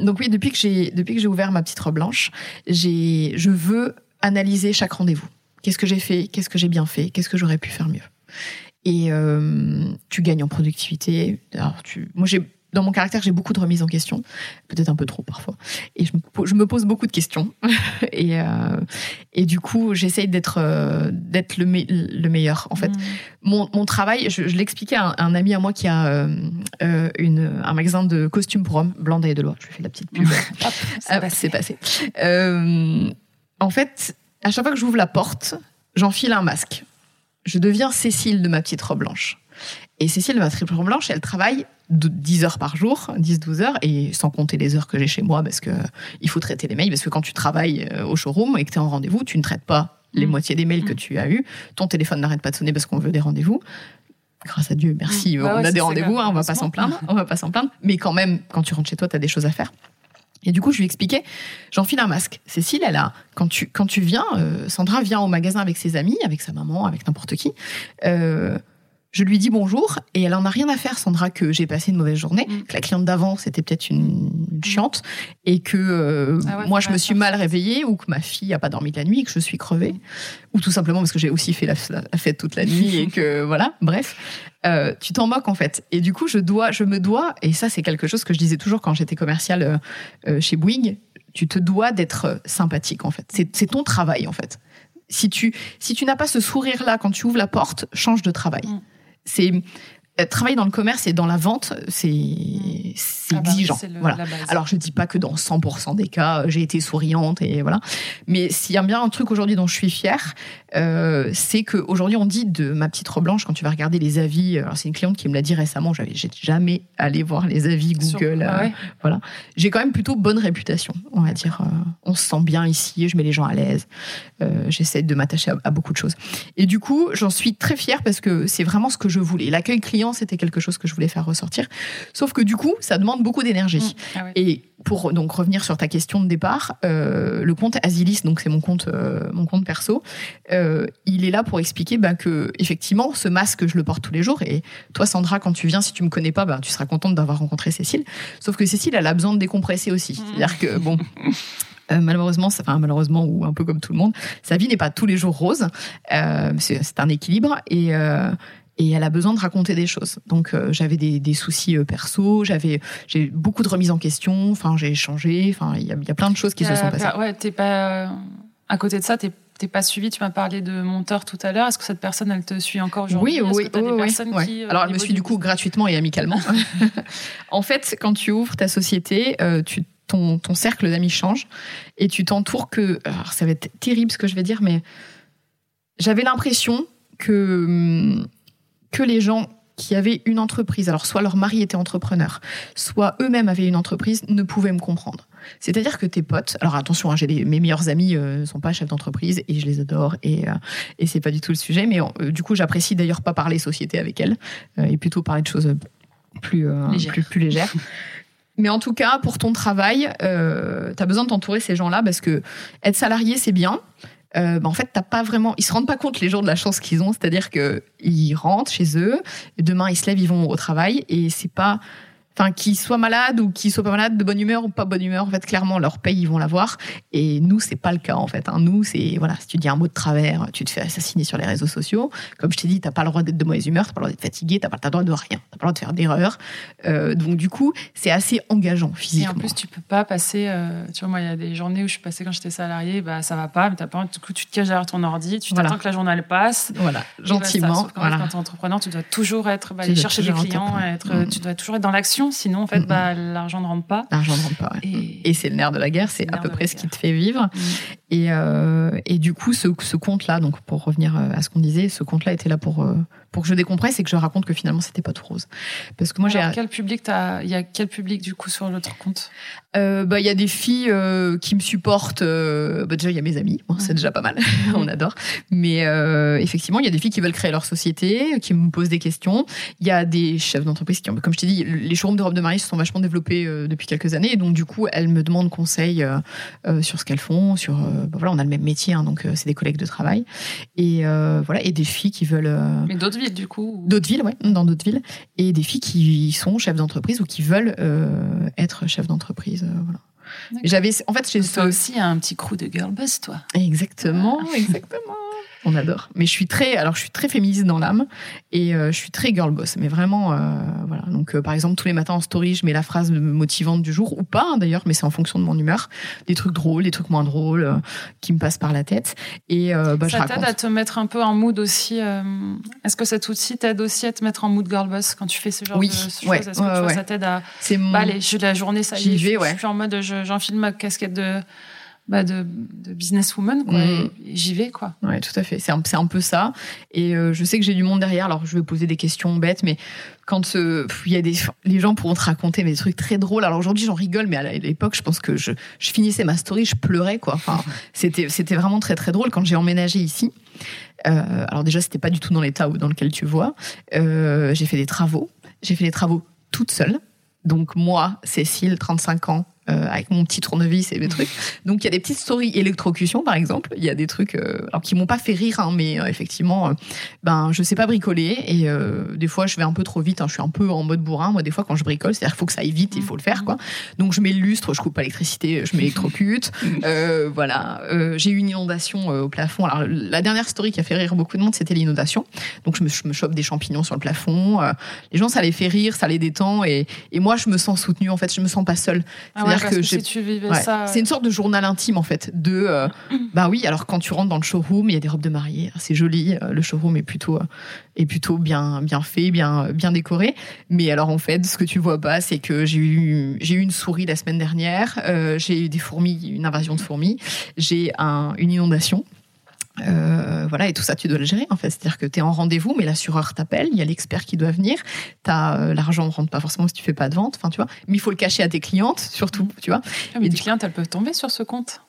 Speaker 2: donc oui, depuis que j'ai depuis que j'ai ouvert ma petite robe blanche, j'ai je veux analyser chaque rendez-vous. Qu'est-ce que j'ai fait? Qu'est-ce que j'ai bien fait? Qu'est-ce que j'aurais pu faire mieux? Et euh, tu gagnes en productivité. Alors tu, moi j'ai dans mon caractère, j'ai beaucoup de remises en question, peut-être un peu trop parfois. Et je me, po- je me pose beaucoup de questions. et, euh, et du coup, j'essaye d'être euh, d'être le, me- le meilleur. En fait,
Speaker 1: Mm.
Speaker 2: mon, mon travail, je, je l'expliquais à un, un ami à moi qui a euh, une, un magasin de costumes pour hommes, Blanda et Deloitte. Je lui fais la petite pub.
Speaker 1: Hop, c'est passé.
Speaker 2: en fait, à chaque fois que j'ouvre la porte, j'enfile un masque. Je deviens Cécile de ma petite robe blanche. Et Cécile ma robe blanche, elle travaille de 10 heures par jour, 10-12 heures, et sans compter les heures que j'ai chez moi, parce que il faut traiter les mails, parce que quand tu travailles euh, au showroom et que tu es en rendez-vous, tu ne traites pas les
Speaker 1: Mm.
Speaker 2: moitiés des mails que
Speaker 1: Mm.
Speaker 2: tu as eus. Ton téléphone n'arrête pas de sonner parce qu'on veut des rendez-vous. grâce à Dieu, merci,
Speaker 1: Mmh. Bah
Speaker 2: on
Speaker 1: ouais,
Speaker 2: a des rendez-vous, hein, on va pas s'en plaindre, on va pas s'en plaindre. Mais quand même, quand tu rentres chez toi, tu as des choses à faire. Et du coup, je lui expliquais, j'enfile un masque. Cécile, elle a, quand tu, quand tu viens, euh, Sandra vient au magasin avec ses amis, avec sa maman, avec n'importe qui. euh, je lui dis bonjour et elle en a rien à faire, Sandra, que j'ai passé une mauvaise journée,
Speaker 1: Mm.
Speaker 2: que la cliente d'avant c'était peut-être une une chiante et que euh,
Speaker 1: Ah ouais,
Speaker 2: moi je me suis mal réveillée ou que ma fille a pas dormi de la nuit et que je suis crevée
Speaker 1: Mm.
Speaker 2: ou tout simplement parce que j'ai aussi fait la, fête toute la nuit et que voilà, bref, euh, tu t'en moques en fait. Et du coup, je dois, je me dois, et ça c'est quelque chose que je disais toujours quand j'étais commerciale euh, chez Bouygues, tu te dois d'être sympathique en fait. C'est ton travail en fait. Si tu si tu n'as pas ce sourire là quand tu ouvres la porte, change de travail.
Speaker 1: Mm.
Speaker 2: C'est travailler dans le commerce et dans la vente, c'est
Speaker 1: Ah bah
Speaker 2: exigeant. voilà. Alors, je dis pas que dans 100% des cas, euh, j'ai été souriante et voilà. Mais s'il y a bien un truc aujourd'hui dont je suis fière, euh, c'est qu'aujourd'hui, on dit de ma petite robe blanche, quand tu vas regarder les avis, euh, c'est une cliente qui me l'a dit récemment, j'avais jamais allé voir les avis
Speaker 1: Sur-
Speaker 2: Google.
Speaker 1: Ah
Speaker 2: euh,
Speaker 1: ouais.
Speaker 2: J'ai quand même plutôt bonne réputation, on va dire. Euh, on se sent bien ici, je mets les gens à l'aise. Euh, J'essaie de m'attacher à, à beaucoup de choses. Et du coup, j'en suis très fière parce que c'est vraiment ce que je voulais. L'accueil client, c'était quelque chose que je voulais faire ressortir. Sauf que du coup, ça demande beaucoup d'énergie.
Speaker 1: Mm. Ah.
Speaker 2: Et pour donc revenir sur ta question de départ, euh, le compte Asilis, donc c'est mon compte, euh, mon compte perso, euh, il est là pour expliquer bah, que effectivement ce masque je le porte tous les jours. Et toi Sandra, quand tu viens, si tu me connais pas, bah, tu seras contente d'avoir rencontré Cécile. Sauf que Cécile, elle a besoin de décompresser aussi. C'est-à-dire que bon. euh, malheureusement, ça- enfin malheureusement ou un peu comme tout le monde, sa vie n'est pas tous les jours rose. Euh, c'est c'est un équilibre et euh, et elle a besoin de raconter des choses. Donc euh, j'avais des, des soucis euh, perso, j'avais j'ai beaucoup de remises en question. Enfin j'ai changé. Enfin il y y a plein de choses qui se
Speaker 1: Euh,
Speaker 2: sont passées.
Speaker 1: ouais, t'es pas. À côté de ça, t'es t'es pas suivi. Tu m'as parlé de monteur tout à l'heure. Est-ce que cette personne, elle te suit encore aujourd'hui?
Speaker 2: Oui, oui,
Speaker 1: que
Speaker 2: oui,
Speaker 1: des
Speaker 2: oui,
Speaker 1: personnes
Speaker 2: ouais.
Speaker 1: qui, euh,
Speaker 2: Alors, elle me suit du coup? gratuitement et amicalement. en fait, quand tu ouvres ta société, euh, tu, ton, ton cercle d'amis change et tu t'entoures que. Alors, ça va être terrible ce que je vais dire, mais j'avais l'impression que, hum, que les gens qui avaient une entreprise, alors soit leur mari était entrepreneur, soit eux-mêmes avaient une entreprise, ne pouvaient me comprendre. C'est-à-dire que tes potes, alors attention, hein, j'ai des- mes meilleurs amis euh, ne sont pas chefs d'entreprise et je les adore et, euh, et c'est pas du tout le sujet, mais euh, du coup j'apprécie d'ailleurs pas parler société avec elles euh, et plutôt parler de choses plus, euh,
Speaker 1: Légères.
Speaker 2: plus, plus légères. Mais en tout cas, pour ton travail, euh, tu as besoin de t'entourer ces gens-là parce que être salarié, c'est bien. Euh, bah, en fait, t'as pas vraiment. Ils se rendent pas compte les jours de la chance qu'ils ont, c'est-à-dire que ils rentrent chez eux, demain ils se lèvent, ils vont au travail et c'est pas. Enfin, qu'ils soient malades ou qu'ils soient pas malades, de bonne humeur ou pas bonne humeur, en fait, clairement, leur paye, ils vont l'avoir. Et nous, c'est pas le cas, en fait. hein. Nous, c'est, voilà, si tu dis un mot de travers, tu te fais assassiner sur les réseaux sociaux. Comme je t'ai dit, t'as pas le droit d'être de mauvaise humeur, t'as pas le droit d'être fatigué, t'as pas le droit de rien, t'as pas le droit de faire d'erreurs. Euh, donc, du coup, c'est assez engageant
Speaker 1: Et
Speaker 2: physiquement.
Speaker 1: en plus, tu peux pas passer. euh, tu vois, moi, il y a des journées où je suis passée quand j'étais salariée, bah ça va pas, mais t'as pas. Du coup, tu te caches derrière ton ordi, tu
Speaker 2: Voilà.
Speaker 1: t'attends que la journée elle passe.
Speaker 2: voilà,
Speaker 1: et
Speaker 2: gentiment.
Speaker 1: Sauf qu'en fait,
Speaker 2: voilà.
Speaker 1: quand t'es entrepreneur, tu dois toujours être, bah, aller chercher des clients, être,
Speaker 2: Mm.
Speaker 1: tu dois toujours être dans l'action, sinon, en fait, bah, l'argent ne rentre pas.
Speaker 2: L'argent ne rentre pas.
Speaker 1: Et-
Speaker 2: Et, c'est le nerf de la guerre, c'est à peu près ce qui te fait vivre.
Speaker 1: Mm.
Speaker 2: Et, euh, et du coup, ce, ce compte-là, donc pour revenir euh, à ce qu'on disait, ce compte-là était là pour, euh, pour que je décompresse et que je raconte que finalement c'était pas tout rose. Parce que moi j'ai,
Speaker 1: quel public t'as Il y a quel public du coup sur l'autre compte
Speaker 2: euh, bah il y a des filles euh, qui me supportent. bah déjà il y a mes amis, bon, c'est déjà pas mal, on adore. Mais effectivement il y a des filles qui veulent créer leur société, qui me posent des questions. Il y a des chefs d'entreprise qui, ont- comme je t'ai dit, les showrooms de robes de mariage se sont vachement développés depuis quelques années, et donc du coup elles me demandent conseil sur ce qu'elles font, sur bah, voilà on a le même métier, hein, donc euh, c'est des collègues de travail, et euh, voilà et des filles qui veulent euh,
Speaker 1: Mais d'autres villes du coup ou-
Speaker 2: D'autres villes, ouais, dans d'autres villes. Et des filles qui sont chefs d'entreprise ou qui veulent euh, être chefs d'entreprise. euh, voilà. J'avais, en fait, j'ai
Speaker 1: Toi aussi, un petit crew de girl boss, toi.
Speaker 2: Exactement, exactement. On adore. Mais je suis très, alors je suis très féministe dans l'âme et euh, je suis très girl boss. Mais vraiment, euh, voilà. Donc, euh, par exemple, tous les matins en story, je mets la phrase motivante du jour ou pas hein, d'ailleurs, mais c'est en fonction de mon humeur. Des trucs drôles, des trucs moins drôles qui me passent par la tête. Et bah,
Speaker 1: ça t'aide à te mettre un peu en mood aussi. Est-ce que cet outil t'aide aussi à te mettre en mood girl boss quand tu fais ce genre
Speaker 2: Oui,
Speaker 1: de choses?
Speaker 2: Ouais,
Speaker 1: Est-ce que
Speaker 2: ouais,
Speaker 1: vois,
Speaker 2: ouais.
Speaker 1: ça t'aide à.
Speaker 2: C'est mon-
Speaker 1: Bah, allez, je, la journée, ça y est, je,
Speaker 2: vais,
Speaker 1: je suis en mode, je- j'enfile ma casquette de, bah, de, de businesswoman, quoi.
Speaker 2: Mm.
Speaker 1: et- et J'y vais, quoi.
Speaker 2: Ouais, tout à fait. C'est un, c'est un peu ça. Et euh, je sais que j'ai du monde derrière. Alors, je vais poser des questions bêtes, mais quand euh, il y a des, les gens pourront te raconter des trucs très drôles. Alors aujourd'hui, j'en rigole, mais à l'époque, je pense que je, je finissais ma story, je pleurais, quoi. Enfin, c'était, c'était vraiment très, très drôle quand j'ai emménagé ici. Euh, alors déjà, c'était pas du tout dans l'état dans lequel tu vois. J'ai fait des travaux. J'ai fait des travaux toute seule. Donc moi, Cécile, 35 ans, euh, avec mon petit tournevis et des trucs. Donc il y a des petites stories électrocution par exemple. Il y a des trucs euh, alors qui m'ont pas fait rire, hein, mais euh, effectivement, euh, ben je sais pas bricoler et euh, des fois je vais un peu trop vite. hein. je suis un peu en mode bourrin. Moi des fois quand je bricole, c'est-à-dire qu'il faut que ça aille vite, il faut le faire quoi. Donc je mets le lustre, je coupe pas l'électricité, je m'électrocute. Euh, voilà. Euh, j'ai eu une inondation euh, au plafond. Alors la dernière story qui a fait rire beaucoup de monde, c'était l'inondation. Donc je me, je me chope des champignons sur le plafond. Euh, les gens ça les fait rire, ça les détend et, et moi je me sens soutenue. En fait, je me sens pas seule.
Speaker 1: Ah ouais,
Speaker 2: C'est-à-dire
Speaker 1: parce
Speaker 2: que
Speaker 1: que,
Speaker 2: j'ai-
Speaker 1: si tu vivais
Speaker 2: Ouais.
Speaker 1: ça.
Speaker 2: C'est une sorte de journal intime en fait. De euh, bah oui, alors quand tu rentres dans le showroom, il y a des robes de mariée, c'est joli. euh, Le showroom est plutôt euh, est plutôt bien bien fait, bien bien décoré. Mais alors en fait, ce que tu vois pas, c'est que j'ai eu j'ai eu une souris la semaine dernière, euh, j'ai eu des fourmis, une invasion de fourmis, j'ai un, une inondation. Euh, voilà, et tout ça, tu dois le gérer en fait. C'est-à-dire que tu es en rendez-vous, mais l'assureur t'appelle, il y a l'expert qui doit venir. T'as euh, l'argent ne rentre pas forcément si tu fais pas de vente, enfin tu vois. Mais il faut le cacher à tes clientes, surtout, tu vois.
Speaker 1: Ah, mais
Speaker 2: et
Speaker 1: tes
Speaker 2: du-
Speaker 1: clientes, elles peuvent tomber sur ce compte?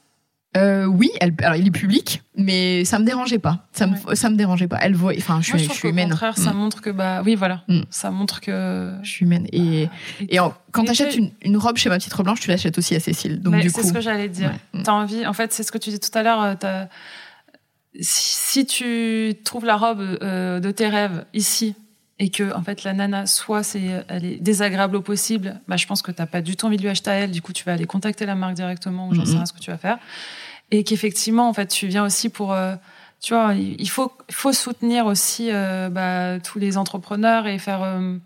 Speaker 2: Euh, oui, elle, alors il est public, mais ça me dérangeait pas. Ça me, ça me dérangeait pas. Elle voit, enfin, je
Speaker 1: Moi,
Speaker 2: suis,
Speaker 1: je
Speaker 2: je
Speaker 1: trouve
Speaker 2: suis
Speaker 1: qu'au
Speaker 2: humaine.
Speaker 1: contraire, ça
Speaker 2: Mm.
Speaker 1: montre que, bah, oui, voilà.
Speaker 2: Mm.
Speaker 1: Ça montre que.
Speaker 2: Je suis humaine. Et, et en- quand tu achètes une, une robe chez ma petite robe blanche, tu l'achètes aussi à Cécile. Donc
Speaker 1: Mais
Speaker 2: du
Speaker 1: c'est
Speaker 2: coup,
Speaker 1: ce que j'allais dire.
Speaker 2: ouais. Mm.
Speaker 1: T'as envie, en fait, c'est ce que tu dis tout à l'heure. Si, si tu trouves la robe euh, de tes rêves ici et que en fait la nana soit c'est elle est désagréable au possible, bah je pense que t'as pas du tout envie de lui acheter à elle. Du coup, tu vas aller contacter la marque directement ou j'en sais
Speaker 2: Mhm.
Speaker 1: rien ce que tu vas faire. Et qu'effectivement, en fait, tu viens aussi pour euh, tu vois, il faut faut soutenir aussi euh, bah, tous les entrepreneurs et faire euh,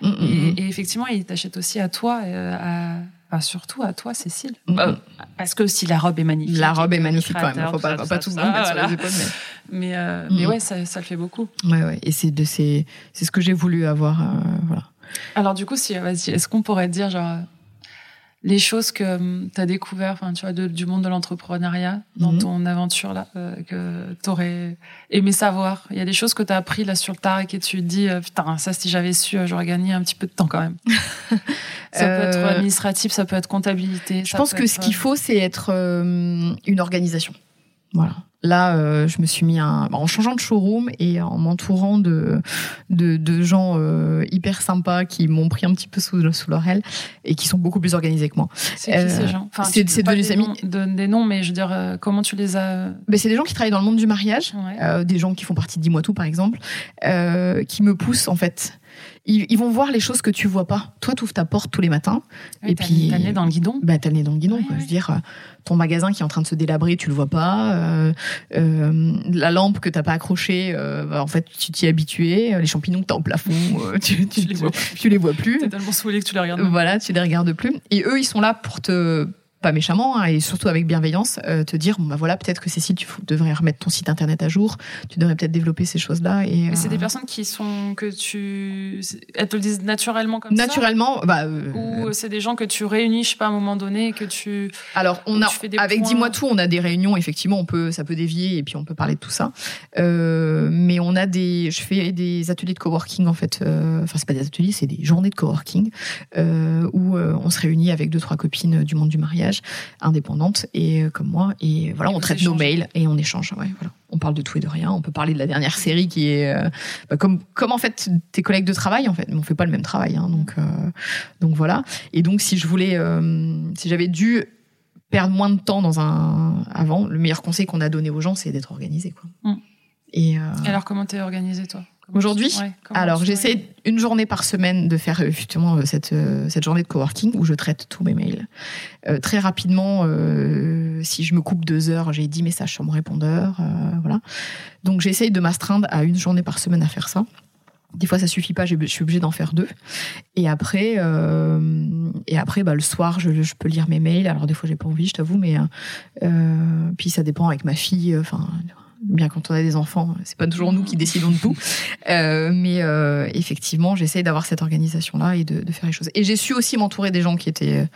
Speaker 2: Mm, mm,
Speaker 1: et, et effectivement, il t'achète aussi à toi, euh, à, enfin, surtout à toi, Cécile.
Speaker 2: Mm.
Speaker 1: Bah, parce que aussi la robe est magnifique.
Speaker 2: la robe est magnifique quand même. Faut pas,
Speaker 1: tout
Speaker 2: pas,
Speaker 1: ça,
Speaker 2: tout le
Speaker 1: ça,
Speaker 2: monde mettre
Speaker 1: voilà.
Speaker 2: sur les épaules, mais
Speaker 1: Mais, euh,
Speaker 2: Mm.
Speaker 1: mais ouais, ça, ça le fait beaucoup.
Speaker 2: ouais, ouais. Et c'est de c'est c'est ce que j'ai voulu avoir. euh, voilà.
Speaker 1: Alors du coup, si, vas-y, est-ce qu'on pourrait dire genre les choses que tu as découvert, enfin tu vois, de- du monde de l'entrepreneuriat dans
Speaker 2: Mhm.
Speaker 1: ton aventure là, euh, que t'aurais aimé savoir. Il y a des choses que tu as appris là sur le tard et que tu te dis euh, putain ça si j'avais su, euh, j'aurais gagné un petit peu de temps quand même. ça peut être administratif, ça peut être comptabilité.
Speaker 2: Je
Speaker 1: ça
Speaker 2: pense
Speaker 1: peut
Speaker 2: que
Speaker 1: être,
Speaker 2: ce qu'il faut, c'est être euh, une organisation. Voilà. Là, euh, je me suis mis un, en changeant de showroom et en m'entourant de, de, de gens euh, hyper sympas qui m'ont pris un petit peu sous, sous leur aile et qui sont beaucoup plus organisés que moi.
Speaker 1: C'est qui
Speaker 2: Euh,
Speaker 1: ces gens? Enfin,
Speaker 2: c'est-
Speaker 1: des
Speaker 2: des
Speaker 1: noms- donne des noms, mais je veux dire, euh, comment tu les as
Speaker 2: Ben, c'est des gens qui travaillent dans le monde du mariage,
Speaker 1: Ouais.
Speaker 2: euh, des gens qui font partie de Dis-moi tout, par exemple, euh, qui me poussent en fait. Ils, ils vont voir les choses que tu vois pas. Toi, tu ouvres ta porte tous les matins.
Speaker 1: Ouais,
Speaker 2: et puis-
Speaker 1: t'as le nez dans le guidon.
Speaker 2: Bah, t'as le nez dans le guidon.
Speaker 1: Ouais,
Speaker 2: quoi.
Speaker 1: ouais.
Speaker 2: Je veux dire, euh, ton magasin qui est en train de se délabrer, tu le vois pas. euh, euh, la lampe que t'as pas accrochée, euh, bah, en fait, tu t'y es habitué. Les champignons que t'as au plafond, tu, tu,
Speaker 1: Tu les vois
Speaker 2: tu les vois plus.
Speaker 1: T'es tellement saoulé que tu les regardes.
Speaker 2: Voilà, tu les regardes plus. Et eux, ils sont là pour te pas méchamment hein, et surtout avec bienveillance euh, te dire bon bah voilà peut-être que Cécile tu devrais remettre ton site internet à jour tu devrais peut-être développer ces choses là et
Speaker 1: Mais c'est
Speaker 2: euh,
Speaker 1: des personnes qui sont que tu, elles te le disent naturellement comme
Speaker 2: naturellement bah euh,
Speaker 1: ça. Ou c'est des gens que tu réunis, je sais pas, à un moment donné, et que tu.
Speaker 2: Alors, on a, avec. Dis-moi tout, on a des réunions, effectivement, on peut, ça peut dévier et puis on peut parler de tout ça. Mais on a des, je fais des ateliers de coworking, en fait. Enfin, c'est pas des ateliers, c'est des journées de coworking où on se réunit avec deux, trois copines du monde du mariage, indépendantes et euh, comme moi. Et voilà,
Speaker 1: Et
Speaker 2: on traite nos mails et on échange. Ouais, voilà. On parle de tout et de rien. On peut parler de la dernière série qui est euh, bah, comme, comme en fait tes collègues de travail, en fait. Mais on fait pas le même travail, hein, donc, euh, donc voilà. Et donc, si je voulais, euh, si j'avais dû perdre moins de temps dans un avant, le meilleur conseil qu'on a donné aux gens, c'est d'être organisé, quoi.
Speaker 1: Mm.
Speaker 2: Et euh,
Speaker 1: alors, comment t'es organisé, toi?
Speaker 2: Aujourd'hui
Speaker 1: ouais,
Speaker 2: alors, j'essaie une journée par semaine de faire euh, justement euh, cette, euh, cette journée de coworking où je traite tous mes mails. Euh, très rapidement, euh, si je me coupe deux heures, j'ai 10 messages sur mon répondeur. euh, voilà. Donc, j'essaye de m'astreindre à une journée par semaine à faire ça. Des fois, ça suffit pas, je suis obligée d'en faire deux. Et après, euh, et après, bah, le soir, je, je peux lire mes mails. Alors des fois, j'ai pas envie, je t'avoue, mais euh, puis ça dépend avec ma fille. Enfin, bien quand on a des enfants, c'est pas toujours nous qui décidons de tout. Euh, mais euh, effectivement, j'essaye d'avoir cette organisation-là et de, de faire les choses. Et j'ai su aussi m'entourer des gens qui étaient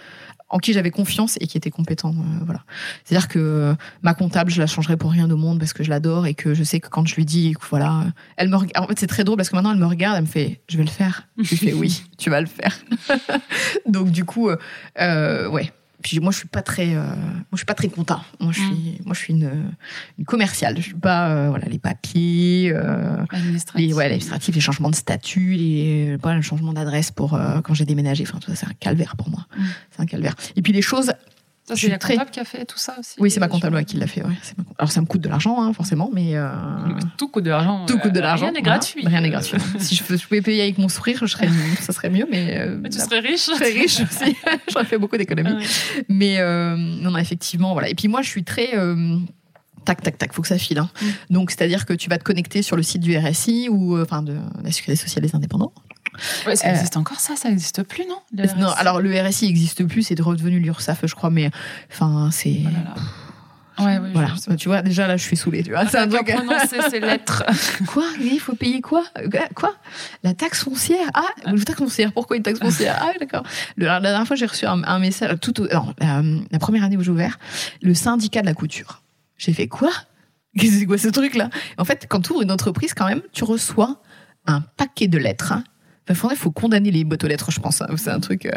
Speaker 2: en qui j'avais confiance et qui étaient compétents. euh, voilà. C'est-à-dire que euh, ma comptable, je la changerai pour rien au monde parce que je l'adore et que je sais que quand je lui dis, voilà, euh, elle me regarde. En fait, c'est très drôle parce que maintenant elle me regarde, elle me fait, je vais le faire. Je lui fais oui, tu vas le faire. Donc du coup, euh, euh, ouais. Puis moi, je suis pas très, euh, moi, je suis pas très compta. Moi, je
Speaker 1: Mm.
Speaker 2: suis, moi, je suis une, une commerciale. Je suis pas, euh, voilà, les papiers, euh, les, ouais, l'administratif, les changements de statut, les, voilà, le changement d'adresse pour euh, quand j'ai déménagé. Enfin, tout ça, c'est un calvaire pour moi.
Speaker 1: Mm.
Speaker 2: C'est un calvaire. Et puis les choses,
Speaker 1: Ça,
Speaker 2: je
Speaker 1: c'est la
Speaker 2: très-
Speaker 1: comptable qui a fait tout ça aussi.
Speaker 2: oui, c'est ma
Speaker 1: Je-
Speaker 2: comptable ouais, qui l'a fait. Ouais, ma Alors ça me coûte de l'argent, hein, forcément, mais euh,
Speaker 1: Tout coûte de l'argent.
Speaker 2: tout coûte de
Speaker 1: euh,
Speaker 2: l'argent.
Speaker 1: Rien n'est
Speaker 2: voilà.
Speaker 1: gratuit.
Speaker 2: Rien n'est gratuit. si je, je pouvais payer avec mon sourire, je serais, ça serait mieux, mais, euh,
Speaker 1: Mais tu serais riche.
Speaker 2: très riche aussi. J'aurais fait beaucoup d'économies.
Speaker 1: Ah ouais.
Speaker 2: Mais euh, non, non, effectivement, voilà. Et puis moi, je suis très tac, tac, tac. Faut que ça file. hein.
Speaker 1: Mm.
Speaker 2: Donc, c'est-à-dire que tu vas te connecter sur le site du RSI ou euh, enfin de la sécurité sociale des indépendants.
Speaker 1: Ouais, ça
Speaker 2: Euh,
Speaker 1: existe encore ça, ça existe plus, non
Speaker 2: Non, alors le RSI n'existe plus, c'est redevenu l'URSSAF, je crois. Mais enfin, c'est
Speaker 1: Oh. Ouais, ouais,
Speaker 2: voilà. Tu vois, déjà là, je suis saoulée. Tu vois, c'est un truc.
Speaker 1: prononcer ces lettres.
Speaker 2: Quoi? Il faut payer quoi? Euh, Quoi? La taxe foncière? Ah, la taxe foncière. Pourquoi une taxe foncière? Ah, oui, d'accord. La dernière fois, j'ai reçu un, un message. Tout, au- non, la, la première année où j'ai ouvert, le syndicat de la couture. J'ai fait quoi? Qu'est-ce que C'est quoi ce truc-là? En fait, quand tu ouvres une entreprise, quand même, tu reçois un paquet de lettres. Hein. Enfin, il faut condamner les boîtes aux lettres, je pense. hein. C'est un truc. euh,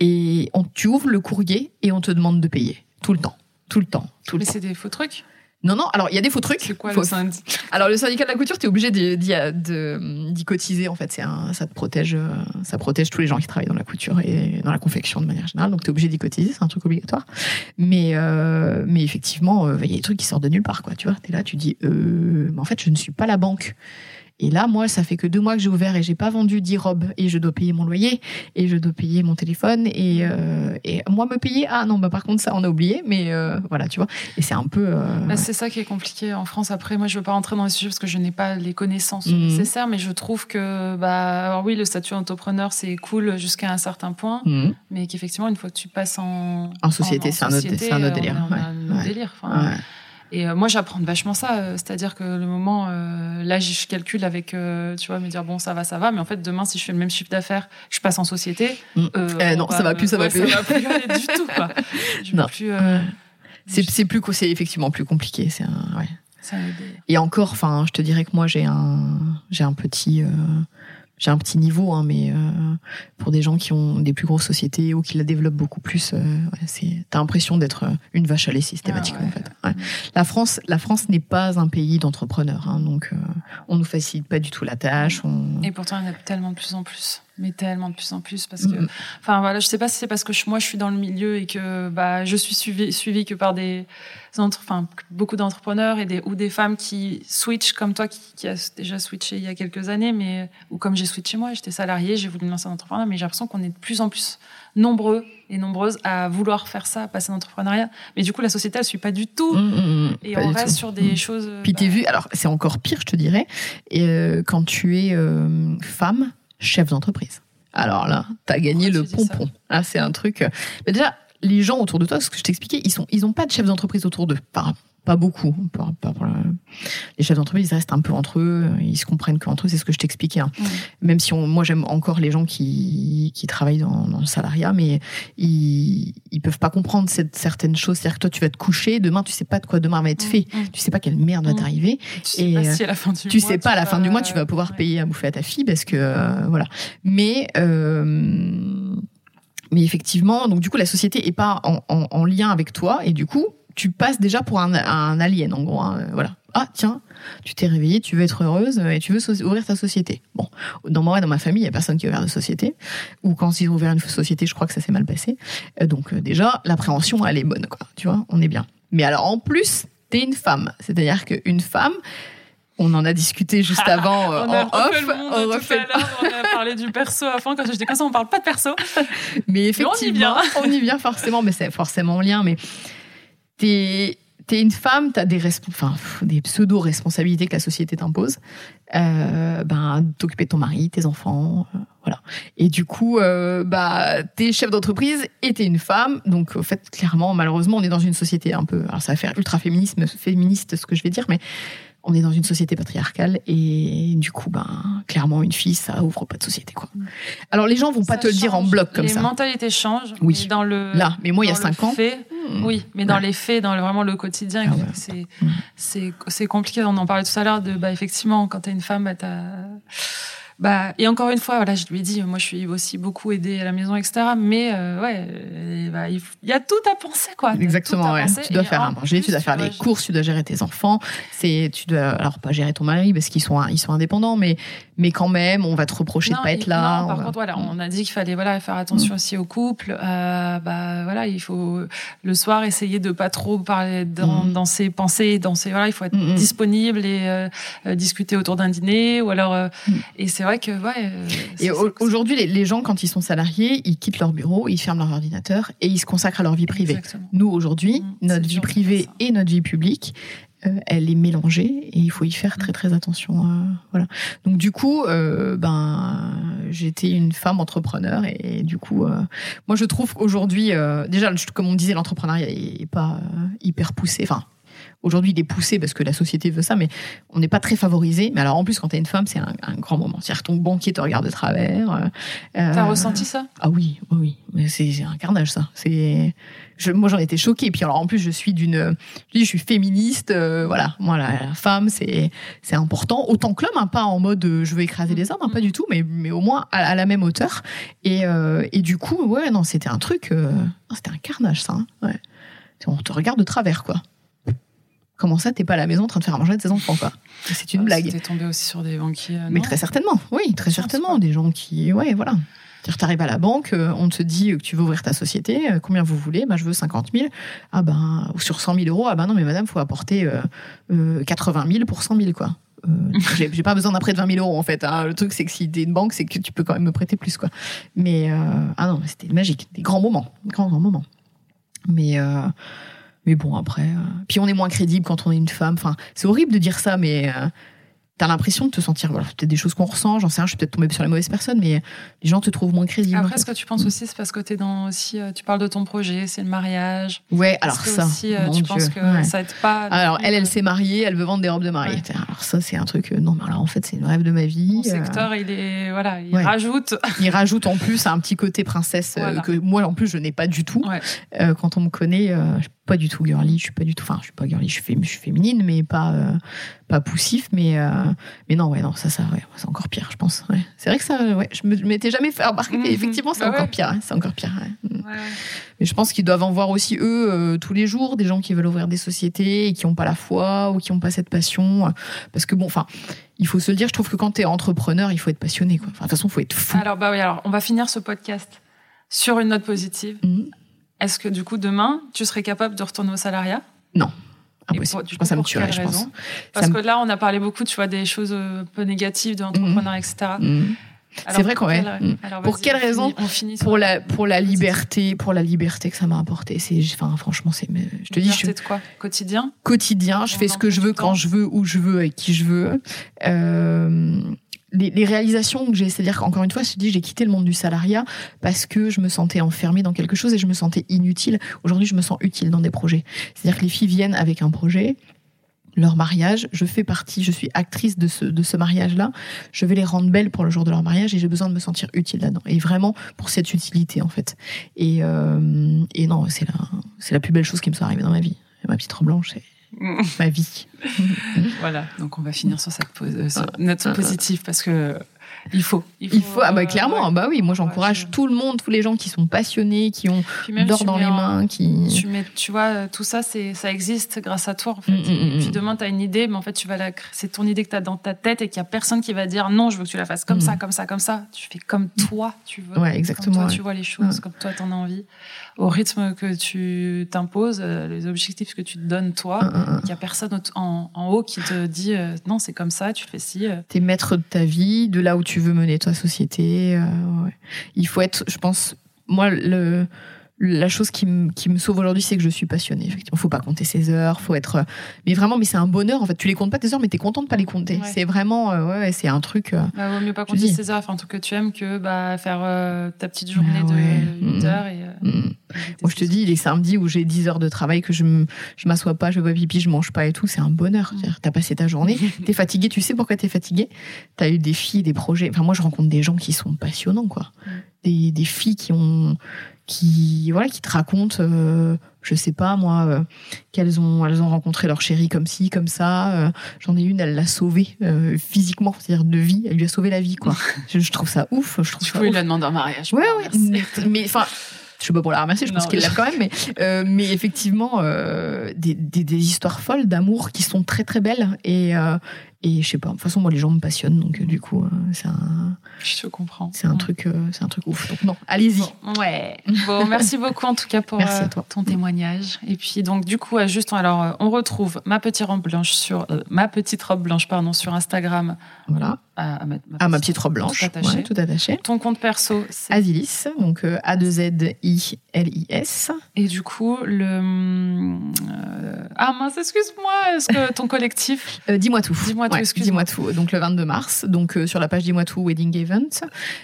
Speaker 2: Et on, tu ouvres le courrier et on te demande de payer tout le temps, tout le temps, tout le
Speaker 1: Mais c'est des faux trucs?
Speaker 2: Non, non. Alors, il y a des faux trucs.
Speaker 1: C'est quoi le syndic?
Speaker 2: Alors le syndicat de la couture, tu es obligé d'y d'y- de- d'y cotiser en fait. C'est un, ça te protège, euh, ça protège tous les gens qui travaillent dans la couture et dans la confection de manière générale. Donc tu es obligé d'y cotiser, c'est un truc obligatoire. Mais euh, mais effectivement, euh, il y a des trucs qui sortent de nulle part quoi. Tu vois, t'es là, tu dis, euh, mais en fait je ne suis pas la banque. Et là, moi, ça fait que deux mois que j'ai ouvert et j'ai pas vendu 10 robes et je dois payer mon loyer et je dois payer mon téléphone et, euh, et moi me payer. Ah non, bah par contre ça on a oublié, mais euh, voilà, tu vois. Et c'est un peu. euh,
Speaker 1: Bah, c'est ça qui est compliqué en France. Après, moi, je veux pas rentrer dans les sujets parce que je n'ai pas les connaissances
Speaker 2: Mhm.
Speaker 1: nécessaires, mais je trouve que, bah, alors oui, le statut d'entrepreneur, c'est cool jusqu'à un certain point,
Speaker 2: mhm.
Speaker 1: mais qu'effectivement, une fois que tu passes en,
Speaker 2: En société, c'est un autre- un délire,
Speaker 1: On a, on a
Speaker 2: ouais,
Speaker 1: un autre
Speaker 2: ouais.
Speaker 1: délire. Enfin,
Speaker 2: Ouais.
Speaker 1: Et euh, moi, j'apprends vachement ça. euh, C'est-à-dire que le moment, euh, là, je calcule avec, tu vois, me dire, bon, ça va, ça va. Mais en fait, demain, si je fais le même chiffre d'affaires, je passe en société.
Speaker 2: Mm. Eh
Speaker 1: on
Speaker 2: non, ça va plus, ça va
Speaker 1: ouais,
Speaker 2: plus.
Speaker 1: Ça va plus aller du tout, quoi. Je
Speaker 2: Non.
Speaker 1: plus.
Speaker 2: C'est c'est plus c'est effectivement plus compliqué. C'est un, ouais.
Speaker 1: ça va.
Speaker 2: Et encore, enfin, je te dirais que moi j'ai un j'ai un petit j'ai un petit niveau, hein, mais euh, pour des gens qui ont des plus grosses sociétés ou qui la développent beaucoup plus, euh, ouais, c'est t'as l'impression d'être euh, une vache à lait systématiquement
Speaker 1: Ah ouais.
Speaker 2: en fait. Ouais. La France, la France n'est pas un pays d'entrepreneurs, hein, donc euh, on nous facilite pas du tout la tâche. On...
Speaker 1: Et pourtant, il y en a tellement de plus en plus. Mais tellement de plus en plus. Parce que, enfin, voilà, je sais pas si c'est parce que je- moi, je suis dans le milieu et que bah, je suis suivie, que par des entre, enfin, beaucoup d'entrepreneurs et des, ou des femmes qui switchent comme toi, qui, qui a déjà switché il y a quelques années, mais, ou comme j'ai switché moi, j'étais salariée, j'ai voulu me lancer en entrepreneur, mais j'ai l'impression qu'on est de plus en plus nombreux et nombreuses à vouloir faire ça, passer en entrepreneuriat. Mais du coup, la société, elle suit pas du tout.
Speaker 2: Mm, mm, mm,
Speaker 1: Et on reste
Speaker 2: tout.
Speaker 1: sur des choses.
Speaker 2: Puis t'es
Speaker 1: bah,
Speaker 2: vu, alors c'est encore pire, je te dirais, et, euh, quand tu es euh, femme, chef d'entreprise. Alors là, t'as gagné
Speaker 1: Pourquoi
Speaker 2: le
Speaker 1: tu
Speaker 2: pompon. Ah, c'est un truc. euh, Mais déjà, les gens autour de toi, ce que je t'expliquais, ils sont, ils ont pas de chef d'entreprise autour d'eux. Pas, pas beaucoup. Les chefs d'entreprise, ils restent un peu entre eux. Ils se comprennent qu'entre eux. C'est ce que je t'expliquais. hein. Même si on, moi j'aime encore les gens qui, qui travaillent dans, dans le salariat, mais ils, ils peuvent pas comprendre cette, certaines choses. C'est-à-dire que toi, tu vas te coucher, demain, tu sais pas de quoi demain va être fait. Tu sais pas quelle merde va t'arriver.
Speaker 1: Tu sais
Speaker 2: Et,
Speaker 1: pas
Speaker 2: euh,
Speaker 1: si à la fin du
Speaker 2: tu
Speaker 1: mois,
Speaker 2: sais pas à la fin du mois tu vas
Speaker 1: ouais.
Speaker 2: pouvoir payer à bouffer à ta fille parce que euh, voilà mais euh, mais effectivement donc du coup la société est pas en, en- en lien avec toi et du coup tu passes déjà pour un, un alien en gros hein, voilà ah tiens tu t'es réveillée tu veux être heureuse et tu veux so- ouvrir ta société bon dans moi dans ma famille il y a personne qui a ouvert de société ou quand ils ont ouvert une société je crois que ça s'est mal passé Euh, donc euh, déjà l'appréhension elle est bonne quoi tu vois on est bien mais alors en plus t'es une femme c'est-à-dire qu'une femme on en a discuté juste avant euh,
Speaker 1: On a
Speaker 2: en off,
Speaker 1: le monde
Speaker 2: on
Speaker 1: tout à on a parlé du perso avant quand j'étais comme ça, on parle pas de perso.
Speaker 2: Mais
Speaker 1: on y
Speaker 2: effectivement,
Speaker 1: vient.
Speaker 2: on y vient forcément, mais c'est forcément en lien. Mais t'es es une femme, t'as des, des pseudo-responsabilités que la société t'impose. Euh, ben, t'occuper de ton mari, tes enfants, euh, voilà. Et du coup, euh, bah, t'es chef d'entreprise et t'es une femme. Donc, au fait, clairement, malheureusement, on est dans une société un peu. Alors, ça va faire ultra féminisme, féministe, ce que je vais dire, mais on est dans une société patriarcale et du coup, ben, clairement, une fille, ça ouvre pas de société, quoi. Alors, les gens vont pas te le dire en bloc comme
Speaker 1: les
Speaker 2: ça.
Speaker 1: mentalités changent.
Speaker 2: Oui.
Speaker 1: mais dans le,
Speaker 2: Là, mais moi, il y a
Speaker 1: dans le
Speaker 2: cinq ans.
Speaker 1: fait,
Speaker 2: hmm,
Speaker 1: oui, mais dans
Speaker 2: Ouais.
Speaker 1: les faits, dans le- vraiment le quotidien,
Speaker 2: Ah ouais.
Speaker 1: c'est
Speaker 2: Mm.
Speaker 1: c'est c'est compliqué. On en parlait tout à l'heure de bah effectivement quand t'es une femme, bah, t'as Bah, et encore une fois, voilà, je lui ai dit, moi, je suis aussi beaucoup aidée à la maison, etc. Mais euh, ouais, euh, bah, il, y a tout à penser, quoi.
Speaker 2: Exactement, ouais. Tu dois faire à manger, tu dois faire les courses, tu dois gérer tes enfants. C'est, tu dois, alors pas gérer ton mari parce qu'ils sont, ils sont indépendants, mais, mais quand même, on va te reprocher de pas être là.
Speaker 1: Non, par contre, voilà, on a dit qu'il fallait voilà faire attention mm. aussi au couple. Euh, bah voilà, il faut le soir essayer de pas trop parler dans, mm. dans ses pensées, dans ses voilà, il faut être mm, disponible et discuter autour d'un dîner ou alors. Et c'est vrai que ouais.
Speaker 2: Et aujourd'hui, les, les, gens quand ils sont salariés, ils quittent leur bureau, ils ferment leur ordinateur et ils se consacrent à leur vie privée. Nous aujourd'hui, notre vie privée et notre vie publique, euh, elle est mélangée et il faut y faire très très attention. Euh, voilà. Donc du coup, euh, ben j'étais une femme entrepreneur et, du coup, moi je trouve qu'aujourd'hui, déjà comme on disait, l'entrepreneuriat est pas hyper poussé. Enfin, Aujourd'hui, il est poussé parce que la société veut ça, mais on n'est pas très favorisé. Mais alors, en plus, quand tu es une femme, c'est un, grand moment. C'est-à-dire ton banquier te regarde de travers. Euh,
Speaker 1: T'as ressenti ça?
Speaker 2: Ah oui, oui, oui. C'est un carnage, ça. C'est moi j'en étais choquée. Puis alors en plus je suis d'une, je, je suis féministe, euh, voilà. Moi la, femme c'est c'est important autant que l'homme, hein, pas en mode euh, je veux écraser les hommes, hein, pas du tout, mais mais au moins à, la même hauteur. Et euh, et du coup ouais non c'était un truc, c'était un carnage ça. Hein, ouais. On te regarde de travers quoi. Comment ça, t'es pas à la maison en train de faire à manger de tes enfants, quoi C'est une ah, blague.
Speaker 1: T'es tombé aussi sur des banquiers.
Speaker 2: Mais très certainement, oui, très certainement. Des gens qui, ouais, voilà. Tu arrives à la banque, euh, on te dit que tu veux ouvrir ta société, euh, combien vous voulez bah, Je veux 50 000. Ah ben, sur 100 000 euros, ah ben non, mais madame, faut apporter 80 euh, 000 pour 100 000, quoi. j'ai pas besoin d'un prêt de 20 000 euros en fait. Hein. Le truc c'est que si t'es une banque, c'est que tu peux quand même me prêter plus quoi. Mais ah non, c'était magique, des grands moments, des grands grands moments. Mais mais bon après, puis on est moins crédible quand on est une femme. Enfin, c'est horrible de dire ça, mais t'as l'impression de te sentir, voilà, peut-être des choses qu'on ressent, j'en sais rien, je suis peut-être tombée sur les mauvaises personnes, mais les gens te trouvent moins crédible.
Speaker 1: Après, ce que tu penses aussi, c'est parce que t'es dans aussi, euh, tu parles de ton projet, c'est le mariage.
Speaker 2: Ouais, alors ça.
Speaker 1: Aussi, euh, tu penses que ça aide pas.
Speaker 2: Alors, elle, elle s'est mariée, elle veut vendre des robes de mariée. Alors, ça, c'est un truc, euh, non, mais alors, en fait, c'est le rêve de ma vie.
Speaker 1: Mon secteur, il est, voilà, il rajoute.
Speaker 2: il rajoute en plus un petit côté princesse que moi, en plus, je n'ai pas du tout. quand on me connaît, suis pas du tout girly, je suis pas du tout, enfin, je suis pas girly, je suis, je suis féminine, mais pas, pas poussif, mais, mais non, ouais, non, ça, ça, ouais, c'est encore pire, je pense. Ouais. C'est vrai que ça, ouais, je m'étais jamais fait remarquer, mhm. effectivement, c'est bah encore pire. Hein, c'est encore pire. Mm. Mais je pense qu'ils doivent en voir aussi eux euh, tous les jours des gens qui veulent ouvrir des sociétés et qui n'ont pas la foi ou qui n'ont pas cette passion. Euh, parce que bon, enfin, il faut se le dire. Je trouve que quand tu es entrepreneur, il faut être passionné. Quoi. Enfin, de toute façon, il faut être fou.
Speaker 1: Alors bah oui, alors on va finir ce podcast sur une note positive. Mhm. Est-ce que du coup demain, tu serais capable de retourner au salariat?
Speaker 2: Non. Impossible. Pour, ça me tuerait, je pense.
Speaker 1: Parce que là, on a parlé beaucoup, tu vois, des choses euh, un peu négatives de l'entrepreneuriat, etc. Mm.
Speaker 2: C'est vrai qu'on ouais. Mm. pour quelle raison Pour la pour la liberté, pour la liberté que ça m'a apporté? C'est enfin franchement c'est je te dis je
Speaker 1: de quoi? Quotidien?
Speaker 2: Quotidien, je fais ce que je veux quand je veux où je veux avec qui je veux. Euh, les, réalisations que j'ai, c'est-à-dire qu'encore une fois, je dis, j'ai quitté le monde du salariat parce que je me sentais enfermée dans quelque chose et je me sentais inutile. Aujourd'hui, je me sens utile dans des projets. C'est-à-dire que les filles viennent avec un projet, leur mariage, je fais partie, je suis actrice de ce, de ce mariage-là, je vais les rendre belles pour le jour de leur mariage et j'ai besoin de me sentir utile là-dedans. Et vraiment pour cette utilité, en fait. Et, euh, et non, c'est la, c'est la plus belle chose qui me soit arrivée dans ma vie. Ma petite robe blanche, c'est ma vie.
Speaker 1: voilà, donc on va finir sur cette euh, note positive parce que il faut.
Speaker 2: Il faut, ah bah, clairement, bah oui, moi j'encourage tout le monde, tous les gens qui sont passionnés, qui ont l'or dans les mains, qui.
Speaker 1: Tu, mets, tu vois, tout ça, c'est, ça existe grâce à toi, en fait. Mm, mm, mm, puis demain, tu as une idée, mais en fait, tu vas la, c'est ton idée que tu as dans ta tête et qu'il y a personne qui va dire non, je veux que tu la fasses comme ça, comme ça, comme ça. Tu fais comme toi, tu veux.
Speaker 2: Ouais, exactement. Comme
Speaker 1: toi, tu vois les choses, comme toi, tu en as envie au rythme que tu t'imposes, euh, les objectifs que tu te donnes toi. Il n'y a personne en, haut qui te dit euh, non, c'est comme ça, tu fais ci. Euh.
Speaker 2: Tu es maître de ta vie, de là où tu veux mener ta société. Il faut être, je pense, moi, le, la chose qui, me sauve aujourd'hui, c'est que je suis passionnée. Effectivement, faut pas compter ses heures, faut être. Mais vraiment, mais c'est un bonheur. En fait, tu les comptes pas tes heures, mais tu es content de pas les compter. C'est vraiment, euh, ouais, c'est un truc. Euh,
Speaker 1: bah, vaut mieux pas compter ses heures, enfin, un truc que tu aimes, que bah, faire euh, ta petite journée bah de 8 heures. Et, mmh.
Speaker 2: Moi, je te dis, les samedis où j'ai 10 heures de travail, que je je m'assois pas, je vais pipi, je mange pas et tout, c'est un bonheur. Mmh. Tu as passé ta journée, tu es fatigué, tu sais pourquoi tu es fatigué. Tu as eu des filles, des projets. Enfin, moi, je rencontre des gens qui sont passionnants, quoi. Des, des filles qui ont qui voilà qui te racontent euh, je sais pas moi euh, qu'elles ont elles ont rencontré leur chéri comme ci comme ça euh, j'en ai une elle l'a sauvé euh, physiquement c'est-à-dire de vie elle lui a sauvé la vie quoi je, je trouve ça ouf je trouve
Speaker 1: Du coup, il la demande en mariage.
Speaker 2: Ouais, ouais,
Speaker 1: merci.
Speaker 2: mais- enfin, je suis pas pour la ramasser, je pense qu'il l'a quand même, mais, euh, mais effectivement, euh, des, des, des histoires folles d'amour qui sont très très belles et, euh, et je sais pas, de toute façon, moi les gens me passionnent, donc euh, du coup, euh, c'est un,
Speaker 1: Je te comprends.
Speaker 2: c'est un, truc, euh, c'est un truc ouf. Donc non, allez-y.
Speaker 1: Bon, ouais. Bon, merci beaucoup en tout cas pour
Speaker 2: Merci à toi.
Speaker 1: ton témoignage. Et puis donc du coup, juste alors on retrouve ma petite robe blanche sur euh, ma petite robe blanche pardon sur Instagram.
Speaker 2: Voilà.
Speaker 1: À, à ma,
Speaker 2: ma petite robe blanche,
Speaker 1: Tout attaché.
Speaker 2: ouais, tout attaché.
Speaker 1: Ton compte perso, c'est
Speaker 2: Asilis, donc euh, A2Z-I-L-I-S.
Speaker 1: et du coup le euh, ah mince excuse-moi est-ce que ton collectif
Speaker 2: Euh, dis-moi tout.
Speaker 1: Dis-moi tout,
Speaker 2: Ouais,
Speaker 1: excuse-moi.
Speaker 2: Dis-moi tout. Donc le 22 mars, donc sur la page Dis-moi tout Wedding Event.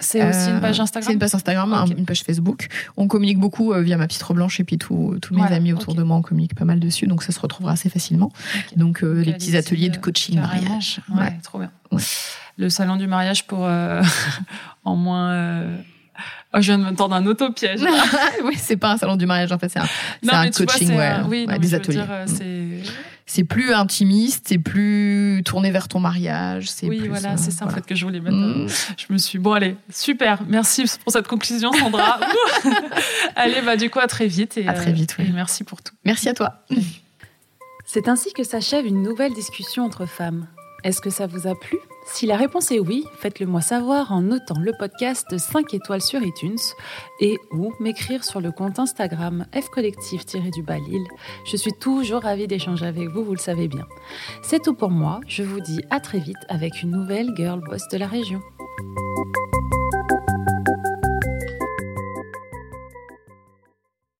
Speaker 1: c'est aussi une page Instagram
Speaker 2: C'est une page Instagram, un-
Speaker 1: Ok.
Speaker 2: une page Facebook. On communique beaucoup via ma petite robe blanche et puis tous mes
Speaker 1: Voilà,
Speaker 2: amis autour de moi, on communique pas mal dessus, donc ça se retrouvera assez facilement. Donc les petits ateliers de coaching mariage.
Speaker 1: Ouais,
Speaker 2: Ouais.
Speaker 1: trop bien.
Speaker 2: Ouais.
Speaker 1: Le salon du mariage pour euh, en moins. euh, Oh, je viens de me tendre un autopiège.
Speaker 2: oui, c'est pas un salon du mariage en fait, c'est un,
Speaker 1: Non,
Speaker 2: un
Speaker 1: vois,
Speaker 2: coaching,
Speaker 1: c'est
Speaker 2: ouais,
Speaker 1: un- oui,
Speaker 2: ouais,
Speaker 1: non, mais
Speaker 2: des ateliers.
Speaker 1: dire,
Speaker 2: Mm.
Speaker 1: c'est
Speaker 2: C'est plus intimiste, c'est plus tourné vers ton mariage. c'est
Speaker 1: oui,
Speaker 2: plus,
Speaker 1: voilà,
Speaker 2: euh,
Speaker 1: c'est ça en fait que je voulais mettre.
Speaker 2: Mm.
Speaker 1: Je me suis bon, allez, super, merci pour cette conclusion, Sandra. allez, bah du coup à très vite et
Speaker 2: À très vite, oui.
Speaker 1: et merci pour tout.
Speaker 2: Merci à toi.
Speaker 3: C'est ainsi que s'achève une nouvelle discussion entre femmes. Est-ce que ça vous a plu? Si la réponse est oui, faites-le moi savoir en notant le podcast 5 étoiles sur iTunes et ou m'écrire sur le compte Instagram fcollectif-du-bas. Je suis toujours ravie d'échanger avec vous, vous le savez bien. C'est tout pour moi, je vous dis à très vite avec une nouvelle girl boss de la région.